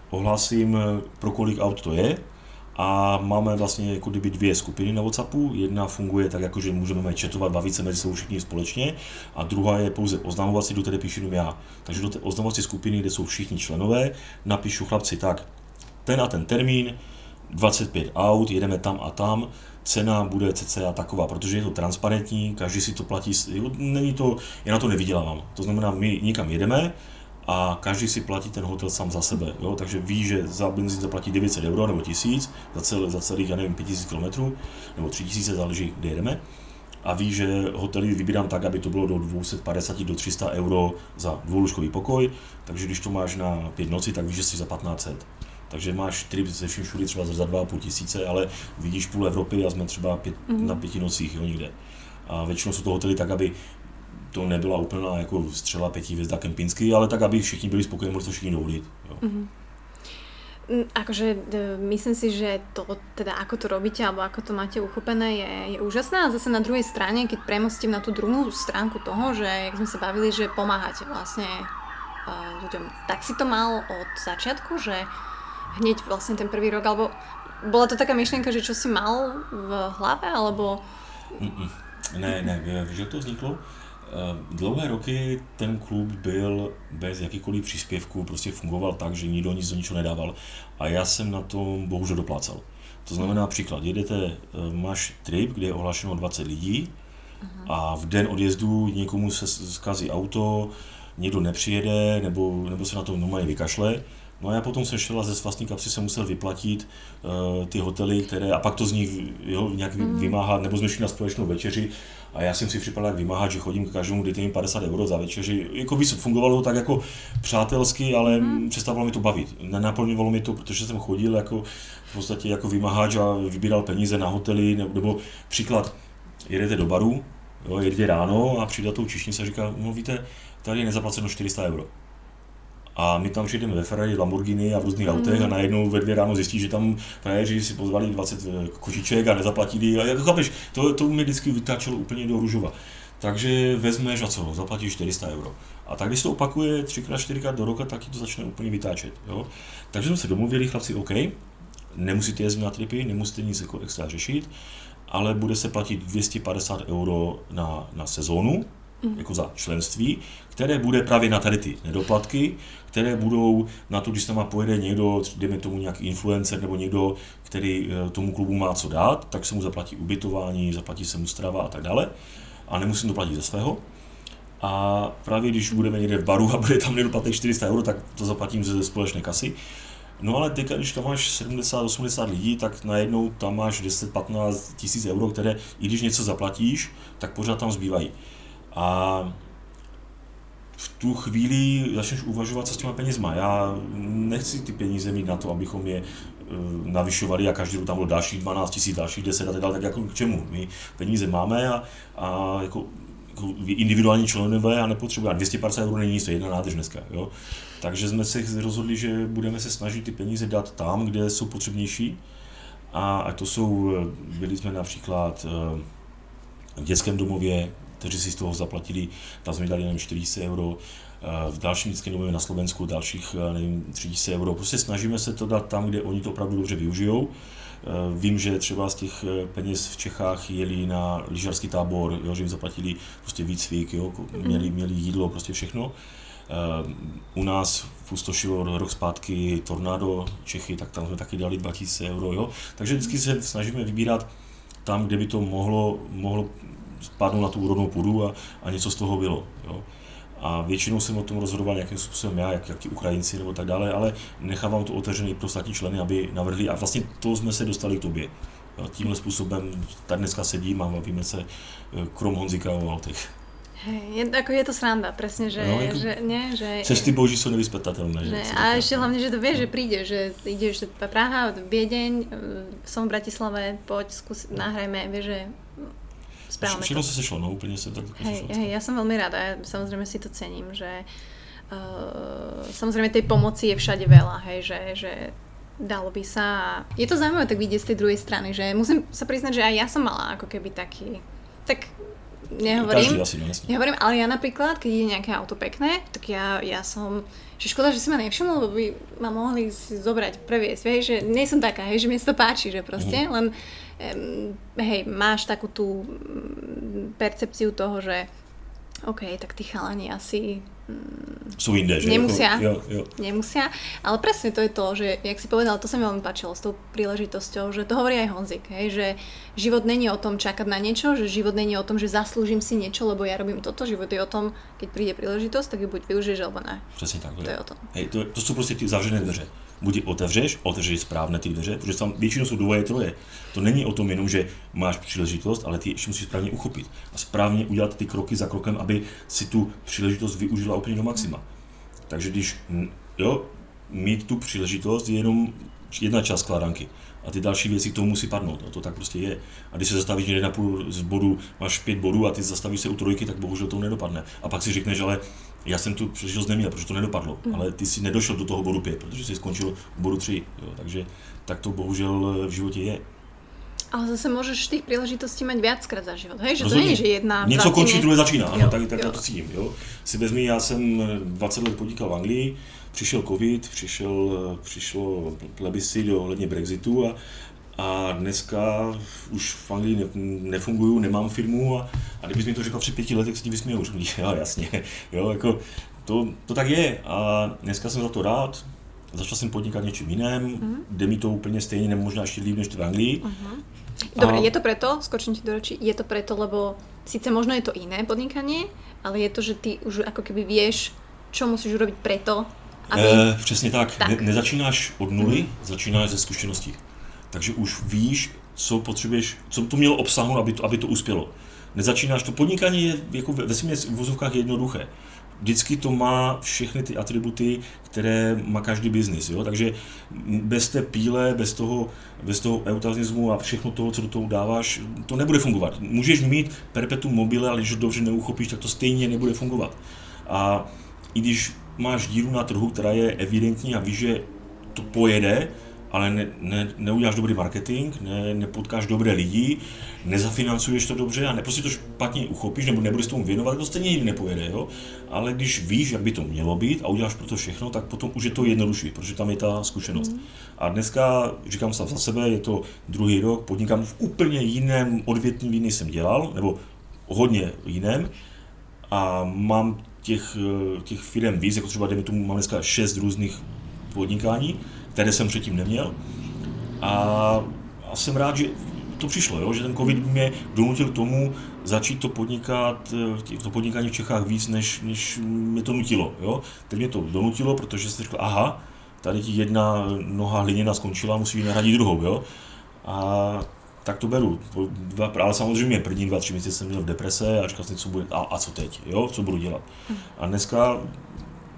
ohlásím, pro kolik aut to je, a máme vlastně jako kdyby dvě skupiny na WhatsAppu. Jedna funguje tak, jako že můžeme četovat, bavit se mezi sebou všichni společně a druhá je pouze oznamovací, do které píšu jenom já. Takže do té oznamovací skupiny, kde jsou všichni členové, napíšu chlapci tak, ten a ten termín, 25 aut, jedeme tam a tam, cena bude cca taková, protože je to transparentní, každý si to platí, není to, já na to nevydělávám. To znamená, my někam jedeme, a každý si platí ten hotel sám za sebe. Jo? Takže ví, že za benzín zaplatí 900 euro nebo 1000 za, celý, za celých, já nevím, 5000 km nebo 3000, záleží, kde jedeme. A ví, že hotely vybírám tak, aby to bylo do 250 do 300 euro za dvoulůžkový pokoj, takže když to máš na pět noci, tak víš, že jsi za 1500. Takže máš trip ze vším všude třeba za 2,5 tisíce, ale vidíš půl Evropy a jsme třeba pět, mm-hmm. na pěti nocích jo, někde. A většinou jsou to hotely tak, aby to nebyla úplná jako střela pěti hvězda kempinský, ale tak, aby všichni byli spokojení, mohli to všichni dovolit. Jo. Mm-hmm. Akože myslím si, že to teda ako to robíte alebo ako to máte uchopené je, je úžasné a zase na druhej strane, keď premostím na tú druhú stránku toho, že jak sme sa bavili, že pomáhate vlastne uh, ľuďom. Tak si to mal od začiatku, že hneď vlastne ten prvý rok, alebo bola to taká myšlienka, že čo si mal v hlave, alebo... Mm-mm. Ne, ne, že to vzniklo? Eh, dlouhé roky ten klub byl bez jakýkoliv příspěvků, prostě fungoval tak, že nikdo nic do ničeho nedával a já jsem na tom bohužel doplácal. To znamená příklad, jedete, eh, máš trip, kde je ohlášeno 20 lidí a v den odjezdu někomu se zkazí auto, někdo nepřijede nebo, nebo se na to normálně vykašle, No a já potom jsem šel a ze vlastní kapsy jsem musel vyplatit uh, ty hotely, které, a pak to z nich jo, nějak mm. vymáhat, nebo jsme šli na společnou večeři a já jsem si připadal jak vymáhat, že chodím k každému, dejte mi 50 euro za večeři. Jako by fungovalo tak jako přátelsky, ale mm. přestávalo mi to bavit. Nenaplňovalo mi to, protože jsem chodil jako v podstatě jako vymaháč a vybíral peníze na hotely, nebo, nebo příklad, jedete do baru, jo, jedete ráno a přijde tou čišnice a říká, no víte, tady je nezaplaceno 400 euro. A my tam přijdeme ve Ferrari, Lamborghini a v různých mm. autech a najednou ve dvě ráno zjistí, že tam frajeři si pozvali 20 eh, kočiček a nezaplatili. A jako chápeš, to, to mi vždycky vytáčelo úplně do růžova. Takže vezmeš a co, zaplatíš 400 euro. A tak když to opakuje třikrát, čtyřikrát do roka, tak to začne úplně vytáčet. Jo? Takže jsme se domluvili, chlapci, OK, nemusíte jezdit na tripy, nemusíte nic jako extra řešit, ale bude se platit 250 euro na, na sezónu, mm. jako za členství, které bude právě na tady ty nedoplatky, které budou na to, když tam pojede někdo, dejme tomu nějaký influencer nebo někdo, který eh, tomu klubu má co dát, tak se mu zaplatí ubytování, zaplatí se mu strava a tak dále. A nemusím to platit ze svého. A právě když budeme někde v baru a bude tam nedoplatek 400 euro, tak to zaplatím ze společné kasy. No ale teď, když tam máš 70-80 lidí, tak najednou tam máš 10-15 tisíc euro, které i když něco zaplatíš, tak pořád tam zbývají. A v tu chvíli začneš uvažovat, co s těma penězma. Já nechci ty peníze mít na to, abychom je eh, navyšovali a každý rok tam bylo další 12 tisíc, další 10 a tak dále, tak jako k čemu? My peníze máme a, a jako, jako individuální členové a nepotřebujeme. 250 euro není nic, to je jedna nádrž dneska. Jo? Takže jsme se rozhodli, že budeme se snažit ty peníze dát tam, kde jsou potřebnější. A, a to jsou, eh, byli jsme například eh, v dětském domově, kteří si z toho zaplatili, tam jsme dali nevím, 400 euro, v dalším dětském domově na Slovensku dalších nevím, 300 euro. Prostě snažíme se to dát tam, kde oni to opravdu dobře využijou. Vím, že třeba z těch peněz v Čechách jeli na lyžařský tábor, jo, že jim zaplatili prostě výcvik, jo, mhm. měli, měli jídlo, prostě všechno. U nás v Pustošilu rok zpátky Tornado Čechy, tak tam jsme taky dali 2000 euro. Jo. Takže vždycky se snažíme vybírat tam, kde by to mohlo, mohlo spadnout na tu úrodnou půdu a, a něco z toho bylo. Jo. A většinou jsem o tom rozhodoval nějakým způsobem já, jak, jak ti Ukrajinci nebo tak dále, ale nechávám to otevřený pro ostatní členy, aby navrhli. A vlastně to jsme se dostali k tobě. Jo, tímhle způsobem tady dneska sedím a bavíme se eh, krom Honzika o autech. Hej, je, ako je to sranda, presne, že, no, jako že, nie, že... Cesty boží sú nevyspetateľné. Že, a ešte hlavne, že to vieš, že príde, že ideš Praha, Viedeň, eh, som v Bratislave, poď, skús, nahrajme, vieš, že správame Všechno se sešlo, no úplně se tak hej, hej, ja som veľmi rada, ja samozrejme si to cením, že uh, samozrejme tej pomoci je všade veľa, hej, že, že dalo by sa je to zaujímavé tak vidieť z tej druhej strany, že musím sa priznať, že aj ja som mala ako keby taký, tak nehovorím, asi, no, nehovorím, ale ja napríklad, keď je nejaké auto pekné, tak ja, ja som, že škoda, že si ma nevšimol, lebo by ma mohli si zobrať, previesť, vieš, že nie som taká, hej, že mi sa to páči, že proste, mm. len um, hej, máš takú tú percepciu toho, že OK, tak tí chalani asi mm, Sú inde, že? Nemusia. Ako, jo, jo. nemusia, ale presne to je to, že, jak si povedal, to sa mi veľmi páčilo s tou príležitosťou, že to hovorí aj Honzik, hej, že život není o tom čakať na niečo, že život není o tom, že zaslúžim si niečo, lebo ja robím toto, život je o tom, keď príde príležitosť, tak ju buď využiješ, alebo ne. Přesně tak. To je o tom. Hej, to, to jsou prostě ty zavřené dveře. Buď je otevřeš, otevřeš správně ty dveře, protože tam většinou jsou dvoje troje. To není o tom jenom, že máš příležitost, ale ty ještě musíš správně uchopit a správně udělat ty kroky za krokem, aby si tu příležitost využila úplně do maxima. Takže když, mm, jo, mít tu příležitost je jenom jedna část skládanky. A ty další věci k tomu musí padnout. No, to tak prostě je. A když se zastavíš někde na půl z bodu, máš pět bodů a ty zastavíš se u trojky, tak bohužel to nedopadne. A pak si řekneš, ale já jsem tu příležitost neměl, protože to nedopadlo. Mm. Ale ty si nedošel do toho bodu pět, protože jsi skončil u bodu tři. Jo. Takže tak to bohužel v životě je. Ale zase môžeš tých príležitostí mať viackrát za život, hej? Že to Rozhodně. nie je, že jedna Něco končí, druhé začíná. Ano, Jo, tak, tak jo. já to cítím. Jo. Si vezmi, já jsem 20 let podnikal v Anglii, přišel covid, přišel, přišlo plebiscit ohledně Brexitu a, a dneska už v Anglii ne, nefunguju, nemám firmu a, a kdybys mi to řekl před pěti lety, tak se ti vysměju. Řekl, bych, jo, jasně, jo, jako, to, to tak je a dneska jsem za to rád, začal jsem podnikat něčím jiném, mm. jde mi to úplně stejně, nebo možná ještě líp než v Anglii. Mm. Dobre, A- je to preto, skočím ti do reči, je to preto, lebo síce možno je to iné podnikanie, ale je to, že ty už ako keby vieš, čo musíš urobiť preto, aby... E, přesně tak. Tak. Ne, nezačínáš od nuly, začínáš ze zkušeností. Takže už víš, co potřebuješ, co to mělo obsáhnout, aby to, aby to uspělo. Nezačínáš, to podnikání je jako ve, směs v vozovkách jednoduché. Vždycky to má všechny ty atributy, které má každý biznis. Jo? Takže bez té píle, bez toho, bez toho eutanismu a všechno toho, co do toho dáváš, to nebude fungovat. Můžeš mít perpetuum mobile, ale když ho dobře neuchopíš, tak to stejně nebude fungovat. A i když máš díru na trhu, která je evidentní a víš, že to pojede, ale ne, ne, neuděláš dobrý marketing, ne, nepotkáš dobré lidi, nezafinancuješ to dobře a ne, prostě to špatně uchopíš nebo nebudeš tomu věnovat, to stejně nikdy nepojede. Jo? Ale když víš, jak by to mělo být a uděláš pro to všechno, tak potom už je to jednodušší, protože tam je ta zkušenost. A dneska, říkám sám za sebe, je to druhý rok, podnikám v úplně jiném odvětví, než jsem dělal, nebo hodně jiném a mám těch, eh, těch firm víc, jako třeba dejme tomu, mám dneska šest různých podnikání, které jsem předtím neměl. A, a jsem rád, že to přišlo, jo? že ten covid mě donutil k tomu začít to podnikat, eh, to podnikání v Čechách víc, než, než mě to nutilo. Jo? Teď mě to donutilo, protože jsem řekl, aha, tady ti jedna noha hliněna skončila, musí nahradit druhou. Jo? A tak to beru. Dva, ale samozřejmě první dva, tři měsíce jsem měl v deprese a říkal jsem, co bude, a, a co teď, jo? co budu dělat. A dneska,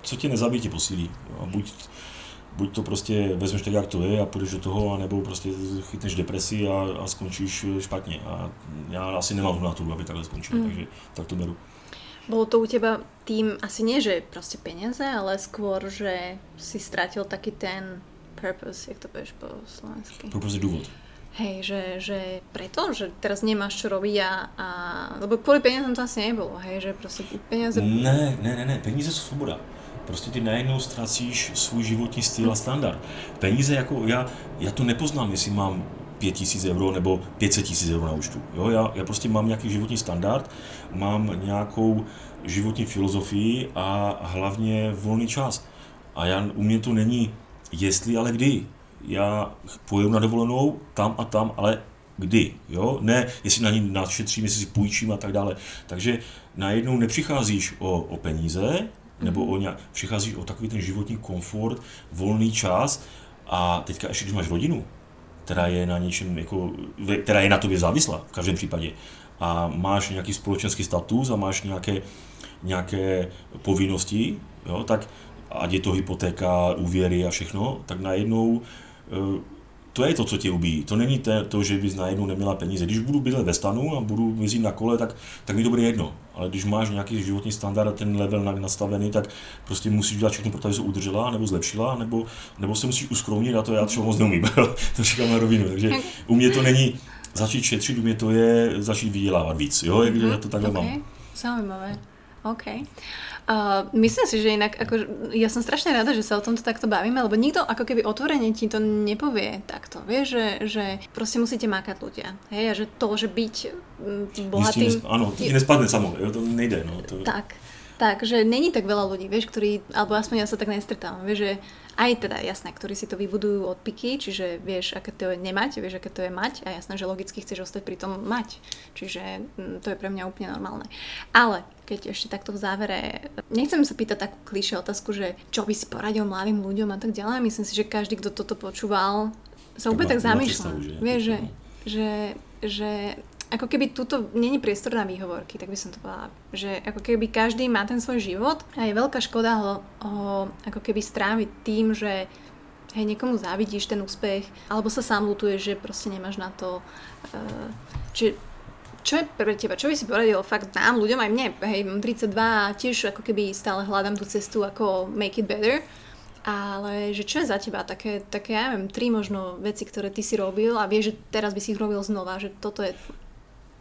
co tě nezabíjí, tě posílí. Jo? A buď, buď to prostě vezmeš tak, jak to je a půjdeš do toho, anebo prostě chytneš depresi a, a skončíš špatně. A já asi nemám tu naturu, aby takhle skončil, mm. takže tak to beru. Bolo to u teba tým, asi nie, že proste peniaze, ale skôr, že si stratil taký ten purpose, jak to povieš po slovensky. Pro prostě důvod. Hej, že, že preto, že teraz nemáš čo robiť a, a lebo kvôli peniazom to asi nebolo, hej, že proste peniaze... Ne, ne, ne, ne, peníze jsou svoboda. Prostě ty najednou ztracíš svůj životní styl a standard. Peníze jako, já, já to nepoznám, jestli mám 5 tisíc euro nebo 500 tisíc euro na účtu. Jo, já, já prostě mám nějaký životní standard, mám nějakou životní filozofii a hlavně volný čas. A já, u mě to není jestli, ale kdy. Já pojedu na dovolenou tam a tam, ale kdy, jo? Ne, jestli na ní našetřím, jestli si půjčím a tak dále. Takže najednou nepřicházíš o, o peníze, nebo o nějak, přicházíš o takový ten životní komfort, volný čas a teďka ještě, když máš rodinu, která je na něčem, jako, která je na tobě závislá v každém případě a máš nějaký společenský status a máš nějaké, nějaké povinnosti, jo, tak ať je to hypotéka, úvěry a všechno, tak najednou eh, to je to, co tě ubíjí. To není te, to, že bys najednou neměla peníze. Když budu bydlet ve stanu a budu jezdit na kole, tak, tak mi to bude jedno. Ale když máš nějaký životní standard a ten level na- nastavený, tak prostě musíš dělat všechno pro to, aby se udržela nebo zlepšila, nebo, nebo se musíš uskrounit a to já třeba moc neumím. *laughs* to říkám na rovinu. Takže u mě to není, začít šetřit u mě to je začít vydělávat víc, jo, mm-hmm. já to takhle okay. mám. Zaujímavé. OK. Uh, myslím si, že inak, ako, ja som strašne rada, že sa o tomto takto bavíme, lebo nikto ako keby otvorene ti to nepovie takto, vieš, že, že proste musíte mákať ľudia, hej, a že to, že byť mm, bohatým... Nesp- áno, to ti nespadne samo, jo, to nejde, no. To... Tak, tak, že není tak veľa ľudí, vieš, ktorí, alebo aspoň ja sa tak nestretávam, vieš, že aj teda jasné, ktorí si to vybudujú od piky, čiže vieš, aké to je nemať, vieš, aké to je mať a jasné, že logicky chceš ostať pri tom mať. Čiže mm, to je pre mňa úplne normálne. Ale keď ešte takto v závere, nechcem sa pýtať takú klišé otázku, že čo by si poradil mladým ľuďom a tak ďalej. Myslím si, že každý, kto toto počúval, sa úplne tak zamýšľa. Vieš, že, že, že ako keby tuto není priestor na výhovorky, tak by som to povedala, že ako keby každý má ten svoj život a je veľká škoda ho, ho ako keby stráviť tým, že hej, niekomu závidíš ten úspech, alebo sa sám lutuješ, že proste nemáš na to. Uh, čiže čo je pre teba, čo by si poradil fakt nám, ľuďom, aj mne, hej, mám 32 a tiež ako keby stále hľadám tú cestu, ako make it better, ale že čo je za teba také, také, ja neviem, tri možno veci, ktoré ty si robil a vieš, že teraz by si ich robil znova, že toto je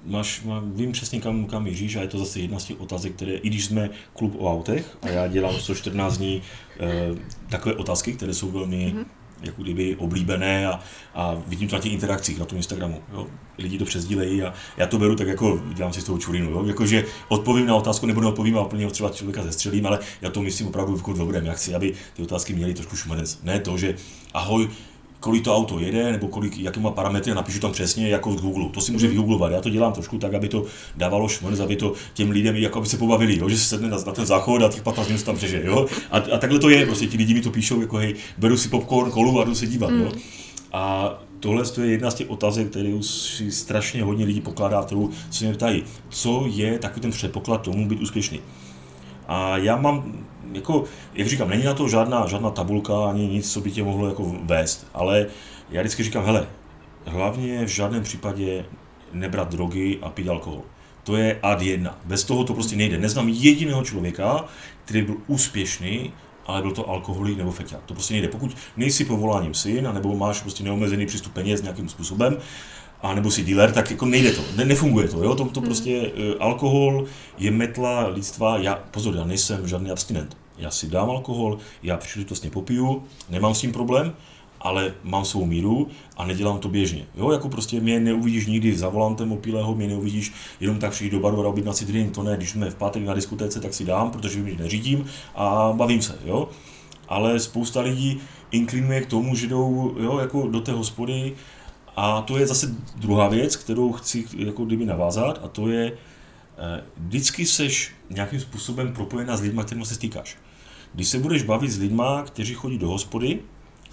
máš, má, vím přesně kam, kam míříš a je to zase jedna z těch otázek, které, i když jsme klub o autech a já dělám 114 dní e, takové otázky, které jsou velmi mm-hmm. jako kdyby oblíbené a, a vidím to na těch interakcích na tom Instagramu. Jo? Lidi to přesdílejí a já to beru tak jako, dělám si z toho čurinu, jo? Jako, že odpovím na otázku nebo neodpovím a úplně třeba člověka zestřelím, ale já to myslím opravdu v dobrém. Já chci, aby ty otázky měly trošku šumenec. Ne to, že ahoj, kolik to auto jede, nebo kolik, jaký má parametry, napíšu tam přesně jako v Google. To si může mhm. vygooglovat. Já to dělám trošku tak, aby to dávalo šmrz, aby to těm lidem jako aby se pobavili, jo? že se sedne na, na, ten záchod a těch 15 minut tam přeže. Jo? A, a, takhle to je, prostě ti lidi mi to píšou, jako hej, beru si popcorn, kolu a jdu se dívat. Mm. Jo? A tohle je jedna z těch otázek, kterou si strašně hodně lidí pokládá, kterou se mě ptají, co je takový ten předpoklad tomu být úspěšný. A já mám jako, jak říkám, není na to žádná, žádná tabulka ani nic, co by tě mohlo jako vést, ale já vždycky říkám, hele, hlavně v žádném případě nebrat drogy a pít alkohol. To je ad jedna. Bez toho to prostě nejde. Neznám jediného člověka, který byl úspěšný, ale byl to alkoholik nebo feťák. To prostě nejde. Pokud nejsi povoláním syn, nebo máš prostě neomezený přístup peněz nějakým způsobem, a nebo si dealer, tak jako nejde to, ne, nefunguje to, jo, to, to hmm. prostě, uh, alkohol je metla lidstva, já, pozor, já nejsem žádný abstinent, já si dám alkohol, já příležitostně popiju, nemám s tím problém, ale mám svou míru a nedělám to běžně. Jo, jako prostě mě neuvidíš nikdy za volantem opilého, mě neuvidíš jenom tak přijít do baru a objednat si drink, to ne, když jsme v pátek na diskotéce, tak si dám, protože mi neřídím a bavím se, jo. Ale spousta lidí inklinuje k tomu, že jdou jo, jako do té hospody a to je zase druhá věc, kterou chci jako kdyby navázat a to je, eh, vždycky seš nějakým způsobem propojená s lidmi, kterými se stýkáš. Když se budeš bavit s lidmi, kteří chodí do hospody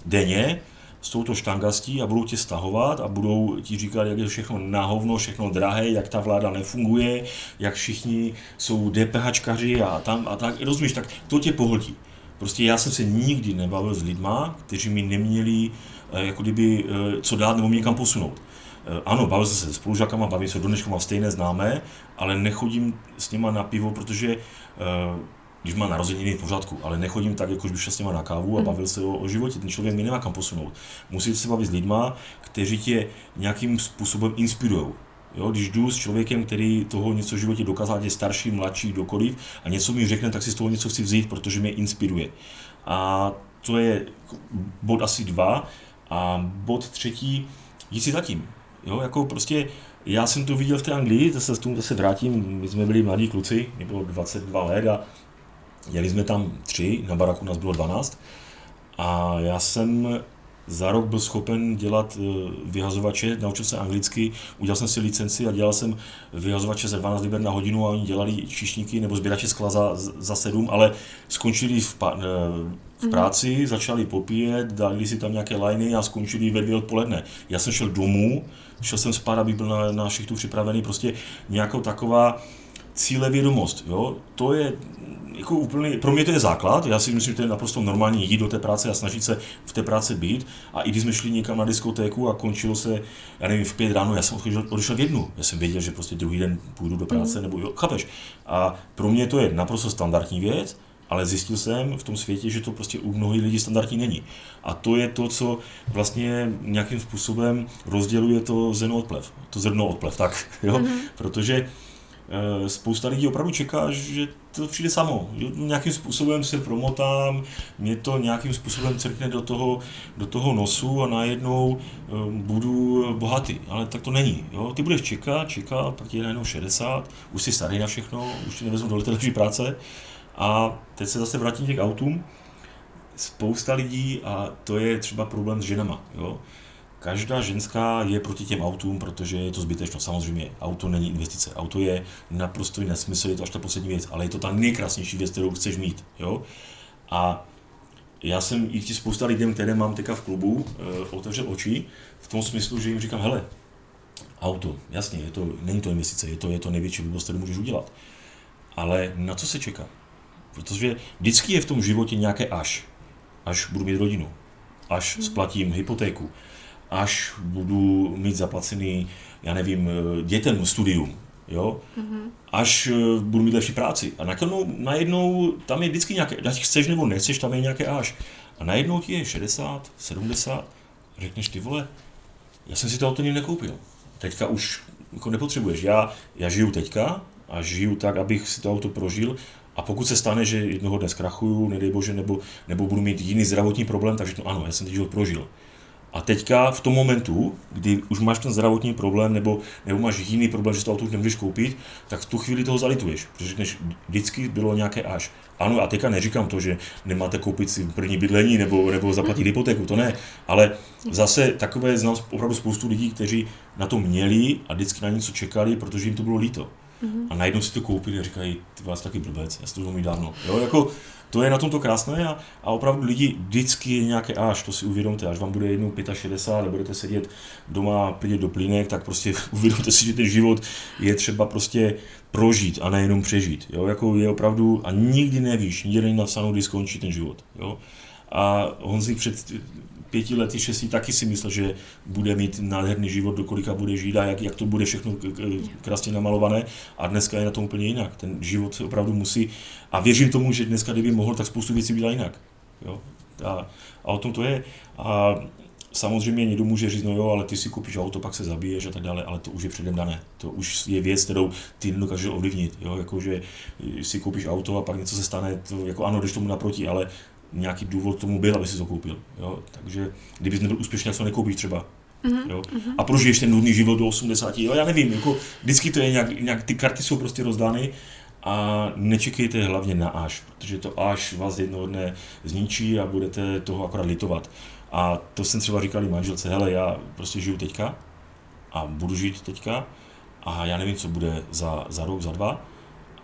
denně, jsou to štangastí a budou tě stahovat a budou ti říkat, jak je všechno nahovno, všechno drahé, jak ta vláda nefunguje, jak všichni jsou DPHčkaři a tam a tak, rozumíš, tak to tě pohltí. Prostě já jsem se nikdy nebavil s lidma, kteří mi neměli jako kdyby eh, co dát nebo mě někam posunout. Eh, ano, bavil jsem se se spolužákama, bavím se do dneška, mám stejné známé, ale nechodím s nima na pivo, protože když má narozeniny v pořádku, ale nechodím tak, jako by šel s nima na kávu a hmm. bavil se o, o životě. Ten člověk mi nemá kam posunout. Musíte se bavit s lidma, kteří tě nějakým způsobem inspirují. Jo, když jdu s člověkem, který toho něco v životě dokázal, je starší, mladší, kdokoliv, a něco mi řekne, tak si z toho něco chci vzít, protože mě inspiruje. A to je bod asi dva. A bod třetí, jít si zatím. Jo, jako prostě já jsem to viděl v té Anglii, zase tomu zase vrátím, my jsme byli mladí kluci, mě bylo 22 let a jeli jsme tam tři, na baraku nás bylo 12 a já jsem za rok byl schopen dělat eh, vyhazovače, naučil se anglicky, udělal jsem si licenci a dělal jsem vyhazovače za 12 liber na hodinu a oni dělali čišníky nebo sběrače skla za, za 7, ale skončili v, pa, eh, v mhm. práci, mm-hmm. začali popíjet, dali si tam nějaké liny a skončili ve dvě odpoledne. Já jsem šel domů, šel jsem spát, aby byl na, na šichtu připravený, prostě nějakou taková cílevědomost, jo, to je jako úplně, pro mě to je základ, já si myslím, že to je naprosto normální jít do té práce a snažit se v té práci být. A i když jsme šli někam na diskotéku a končilo se, já nevím, v pět ráno, já jsem odešel, odešel v jednu. Já jsem věděl, že prostě druhý den půjdu do práce, mm. nebo jo, chápeš. A pro mě to je naprosto standardní věc, ale zjistil jsem v tom světě, že to prostě u mnohých lidí standardní není. A to je to, co vlastně nějakým způsobem rozděluje to zrno od plev, to zrno od plev, tak, jo? Mm-hmm. Protože spousta lidí opravdu čeká, že to přijde samo. Nějakým způsobem se promotám, mě to nějakým způsobem crkne do toho, do toho nosu a najednou eh, budu bohatý. Ale tak to není. Jo? Ty budeš čekat, čekat, pak je najednou 60, už jsi starý na všechno, už ti nevezmu do lepší práce. A teď se zase vrátím k autům. Spousta lidí, a to je třeba problém s ženama. Jo? Každá ženská je proti těm autům, protože je to zbytečno. Samozřejmě, auto není investice. Auto je naprosto nesmysl, je to až ta poslední věc, ale je to ta nejkrásnější věc, kterou chceš mít. Jo? A já jsem i ti spousta lidem, které mám teďka v klubu, e, otevřel oči v tom smyslu, že jim říkám, hele, auto, jasně, je to, není to investice, je to, je to největší blbost, kterou můžeš udělat. Ale na co se čeká? Protože vždycky je v tom životě nějaké až. Až budu mít rodinu, až splatím hypotéku, až budu mít zaplacený, já nevím, dětem studium, jo, mm-hmm. až eh, budu mít lepší práci. A najednou, najednou tam je vždycky nějaké, ať chceš nebo nechceš, tam je nějaké až. A najednou ti je 60, 70 a řekneš ty vole, já jsem si to auto nikdy nekoupil. Teďka už jako nepotřebuješ. Já, já žiju teďka a žiju tak, abych si to auto prožil a pokud se stane, že jednoho dne zkrachuju, nedej bože, nebo, nebo budu mít jiný zdravotní problém, takže to ano, já jsem teď život prožil. A teďka v tom momentu, kdy už máš ten zdravotní problém nebo, nebo máš jiný problém, že to auto už nemůžeš koupit, tak v tu chvíli toho zalituješ. Protože řekneš, vždycky bylo nějaké až. Ano, a teďka neříkám to, že nemáte koupit si první bydlení nebo, nebo zaplatit hypotéku, to ne. Ale zase takové znám opravdu spoustu lidí, kteří na to měli a vždycky na něco čekali, protože jim to bylo líto. Mm-hmm. A najednou si to koupili a říkají, ty vás taky blbec, já si to mít dávno. Jo, jako, to je na tom to krásné a, a opravdu lidi vždycky je nějaké až, to si uvědomte, až vám bude jednou 65 a budete sedět doma plně do plínek, tak prostě *laughs* uvědomte si, že ten život je třeba prostě prožít a nejenom přežít. Jo? Jako je opravdu, a nikdy nevíš, nikdy není napsáno, kdy skončí ten život. Jo? A Honzik před pěti lety, šesti taky si myslel, že bude mít nádherný život, do kolika bude žít a jak, jak to bude všechno krásně namalované. A dneska je na tom úplně jinak. Ten život se opravdu musí. A věřím tomu, že dneska, kdyby mohl, tak spoustu věcí byla jinak. Jo? A, a o tom to je. A samozřejmě někdo může říct, no jo, ale ty si koupíš auto, pak se zabiješ a tak dále, ale to už je předem dané. To už je věc, kterou ty nedokážeš ovlivnit. Jo? Jako, že si koupíš auto a pak něco se stane, to jako ano, jdeš tomu naproti, ale nějaký důvod tomu byl, aby si to koupil. Jo? Takže kdybys nebyl úspěšný, tak to nekoupíš třeba. Mm-hmm. Jo? Mm-hmm. A prožiješ ten nudný život do 80. Jo? Já nevím, jako vždycky to je nějak, nějak, ty karty jsou prostě rozdány a nečekejte hlavně na až, protože to až vás jednoho dne zničí a budete toho akorát litovat. A to jsem třeba říkal i manželce, hele, já prostě žiju teďka a budu žít teďka a já nevím, co bude za, za rok, za dva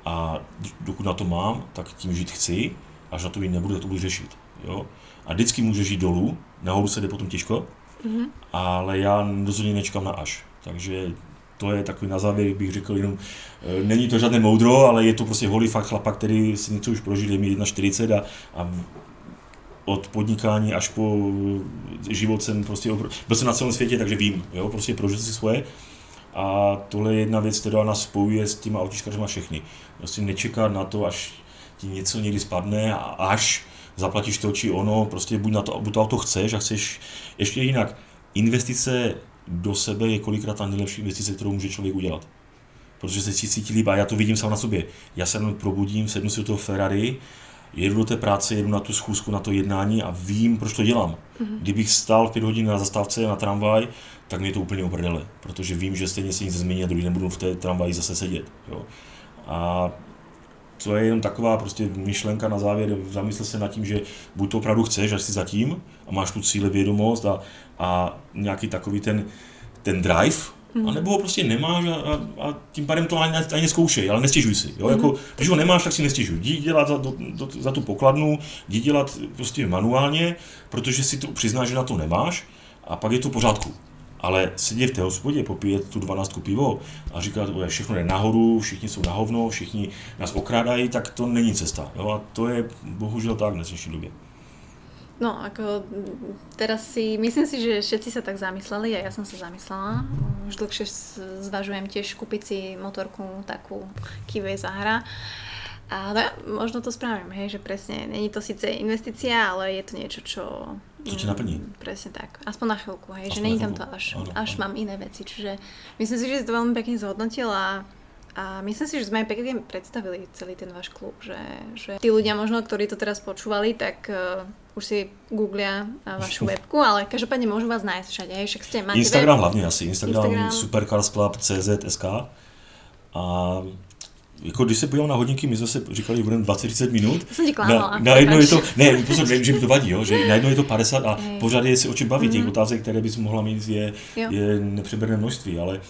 a dokud na to mám, tak tím žít chci až na to jít nebude, to budu řešit. Jo? A vždycky může žít dolů, nahoru se jde potom těžko, mm-hmm. ale já rozhodně nečekám na až. Takže to je takový na závěr, bych řekl jenom, e, není to žádné moudro, ale je to prostě holý fakt chlapa, který si něco už prožil, je mi 1,40 a, a od podnikání až po život jsem prostě, byl jsem na celém světě, takže vím, jo, prostě prožil si svoje. A tohle je jedna věc, která nás spojuje s těma autičkařima všechny. Prostě nečekat na to, až ti něco někdy spadne a až zaplatíš to či ono, prostě buď, na to, buď to auto chceš a chceš ještě jinak. Investice do sebe je kolikrát ta nejlepší investice, kterou může člověk udělat. Protože se cítí líp a já to vidím sám na sobě. Já se probudím, sednu si do toho Ferrari, jedu do té práce, jedu na tu schůzku, na to jednání a vím, proč to dělám. Mm-hmm. Kdybych stál pět hodin na zastávce na tramvaj, tak mě to úplně uprdele, protože vím, že stejně se nic změní a druhý den budu v té tramvaji zase sedět. Jo. A to je jenom taková prostě myšlenka na závěr, zamysl se nad tím, že buď to opravdu chceš, až si zatím a máš tu cíle vědomost a, a nějaký takový ten, ten drive, mm. anebo ho prostě nemáš a, a, a tím pádem to ani, ani neskoušej, ale nestěžuj si. Jo? Mm. Jako, když ho nemáš, tak si nestěžuj. Jdi dělat za, do, do, za tu pokladnu, jdi dělat prostě manuálně, protože si to přiznáš, že na to nemáš a pak je to v pořádku. Ale sedět v té hospodě, popíjet tu 12 pivo a říkat, že všechno jde nahoru, všichni jsou na hovno, všichni nás okrádají, tak to není cesta. Jo? A to je bohužel tak v dnešní době. No, ako teraz si, myslím si, že všetci sa tak zamysleli a ja som sa zamyslela. Už dlhšie zvažujem tiež kúpiť si motorku takú Kiwi Zahra. A no, možno to spravím, hej, že presne, není to síce investícia, ale je to niečo, čo... Čo ti naplní. Mm, presne tak. Aspoň na chvíľku, hej, Aspoň že není tam to až, ano, až ano. mám iné veci. Čiže myslím si, že si to veľmi pekne zhodnotila a myslím si, že sme aj pekne predstavili celý ten váš klub, že, že tí ľudia možno, ktorí to teraz počúvali, tak uh, už si googlia uh, vašu *laughs* webku, ale každopádne môžu vás nájsť všade, hej, však ste, máte Instagram web? hlavne asi, Instagram, Instagram. supercarsclub.cz.sk a jako když se podívám na hodinky, my jsme se říkali, budeme 20-30 minut. Jsem na, je to, ne, pozor, nevím, že mi to vadí, jo, že na jedno je to 50 a je. pořád je si o čem bavit. Mm-hmm. Těch mhm. otázek, které bys mohla mít, je, je nepřeberné množství, ale,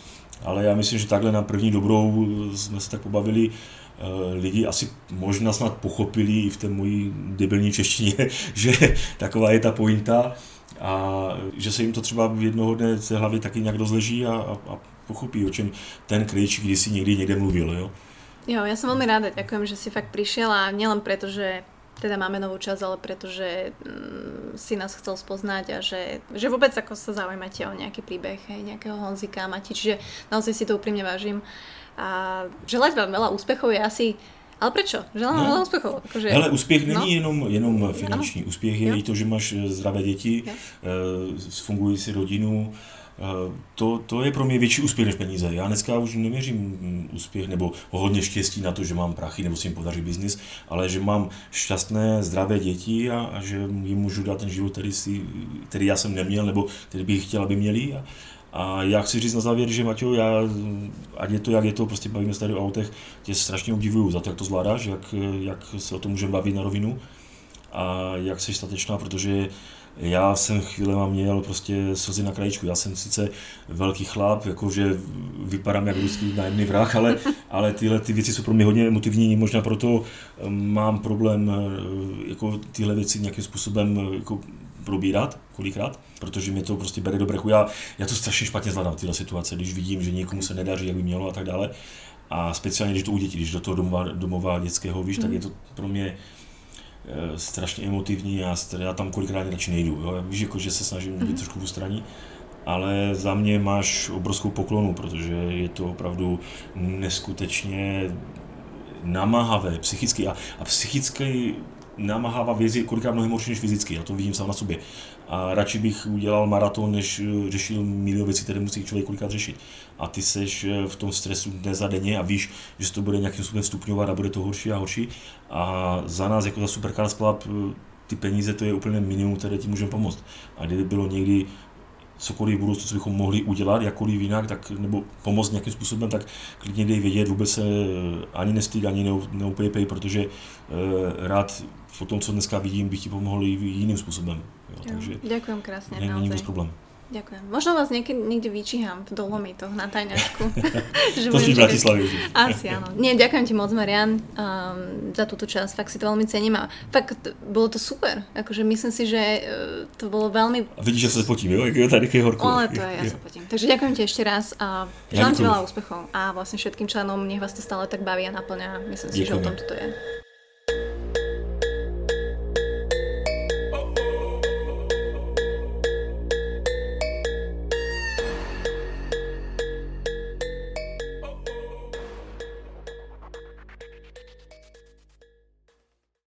ale já myslím, že takhle na první dobrou jsme se tak pobavili. Eh, lidi asi možná snad pochopili i v té mojí debilní češtině, *laughs* že taková je ta pointa a že se jim to třeba v jednoho dne z hlavy taky nějak rozleží a, a, a pochopí, o čem ten Krejčí kdysi někdy někde mluvil. Jo? Jo, ja som veľmi rada, ďakujem, že si fakt prišiel a nielen preto, že teda máme novú časť, ale pretože mm, si nás chcel spoznať a že, že vôbec ako sa zaujímate o nejaký príbeh, hej, nejakého Honzika, Mati, čiže naozaj si to úprimne vážim. A želať vám veľa úspechov je asi ale prečo? Želám no. veľa úspechov. Akože... Ale úspěch není no. jenom, jenom finanční. Ano. Úspěch je jo. i to, že máš zdravé děti, jo. fungující rodinu, to, to je pro mě větší úspěch než peníze. Já dneska už neměřím mm, úspěch nebo hodně štěstí na to, že mám prachy nebo si jim podaří biznis, ale že mám šťastné, zdravé děti a, a že jim můžu dát ten život, který, si, který já jsem neměl nebo který bych chtěl, aby měli. A, a já chci říct na závěr, že Maťo, já, ať je to, jak je to, prostě bavíme se tady o autech, tě strašně obdivuju za to, jak to zvládáš, jak, jak se o tom můžeme bavit na rovinu a jak jsi statečná, protože já jsem chvíle měl prostě slzy na krajičku. Já jsem sice velký chlap, jakože vypadám jak ruský nájemný vrah, ale, *laughs* ale tyhle ty věci jsou pro mě hodně emotivní, možná proto eh, mám problém eh, jako tyhle věci nějakým způsobem eh, jako probírat kolikrát, protože mě to prostě bere do brechu. Já, já to strašně špatně zvládám tyhle situace, když vidím, že někomu se nedaří, jak by mělo a tak dále. A speciálně, když to u dětí, když do toho domova, domova dětského víš, mm. tak je to pro mě strašně emotivní, já, já tam kolikrát radši nejdu. Jo? Víš, jako, že se snažím být mm-hmm. trošku straní, ale za mě máš obrovskou poklonu, protože je to opravdu neskutečně namáhavé psychicky a, a psychicky namáhavá věc je kolikrát mnohem horší než fyzicky, já to vidím sám na sobě a radši bych udělal maraton, než eh, řešil milion věcí, které musí člověk kolikrát řešit. A ty seš eh, v tom stresu dnes za denně a víš, že se to bude nějakým způsobem stupňovat a bude to horší a horší. A za nás, jako za Supercars Club, eh, ty peníze to je úplně minimum, které ti můžeme pomoct. A kdyby bylo někdy cokoliv v budoucnu, co bychom mohli udělat, jakkoliv jinak, tak, nebo pomoct nějakým způsobem, tak klidně dej vědět, vůbec se ani nestýd, ani neupejpej, protože uh, rád po tom, co dneska vidím, bych ti pomohl i jiným způsobem. Jo, takže Ďakujem krásne, nie, naozaj. problém. Ďakujem. Možno vás niekde, niekde vyčíham v Dolomitoch na tajňačku. *laughs* *laughs* to si v Bratislave Asi áno. Nie, ďakujem ti moc, Marian, um, za túto časť. Fakt si to veľmi cením a fakt bolo to super. Akože myslím si, že uh, to bolo veľmi... A vidíš, že sa potím, jo? Jak je tady horko. Ale to je, ja sa potím. Takže ďakujem ti ešte raz a želám ti veľa úspechov a vlastne všetkým členom, nech vás to stále tak baví a naplňa. Myslím si, Ďakujem. že o tom toto je.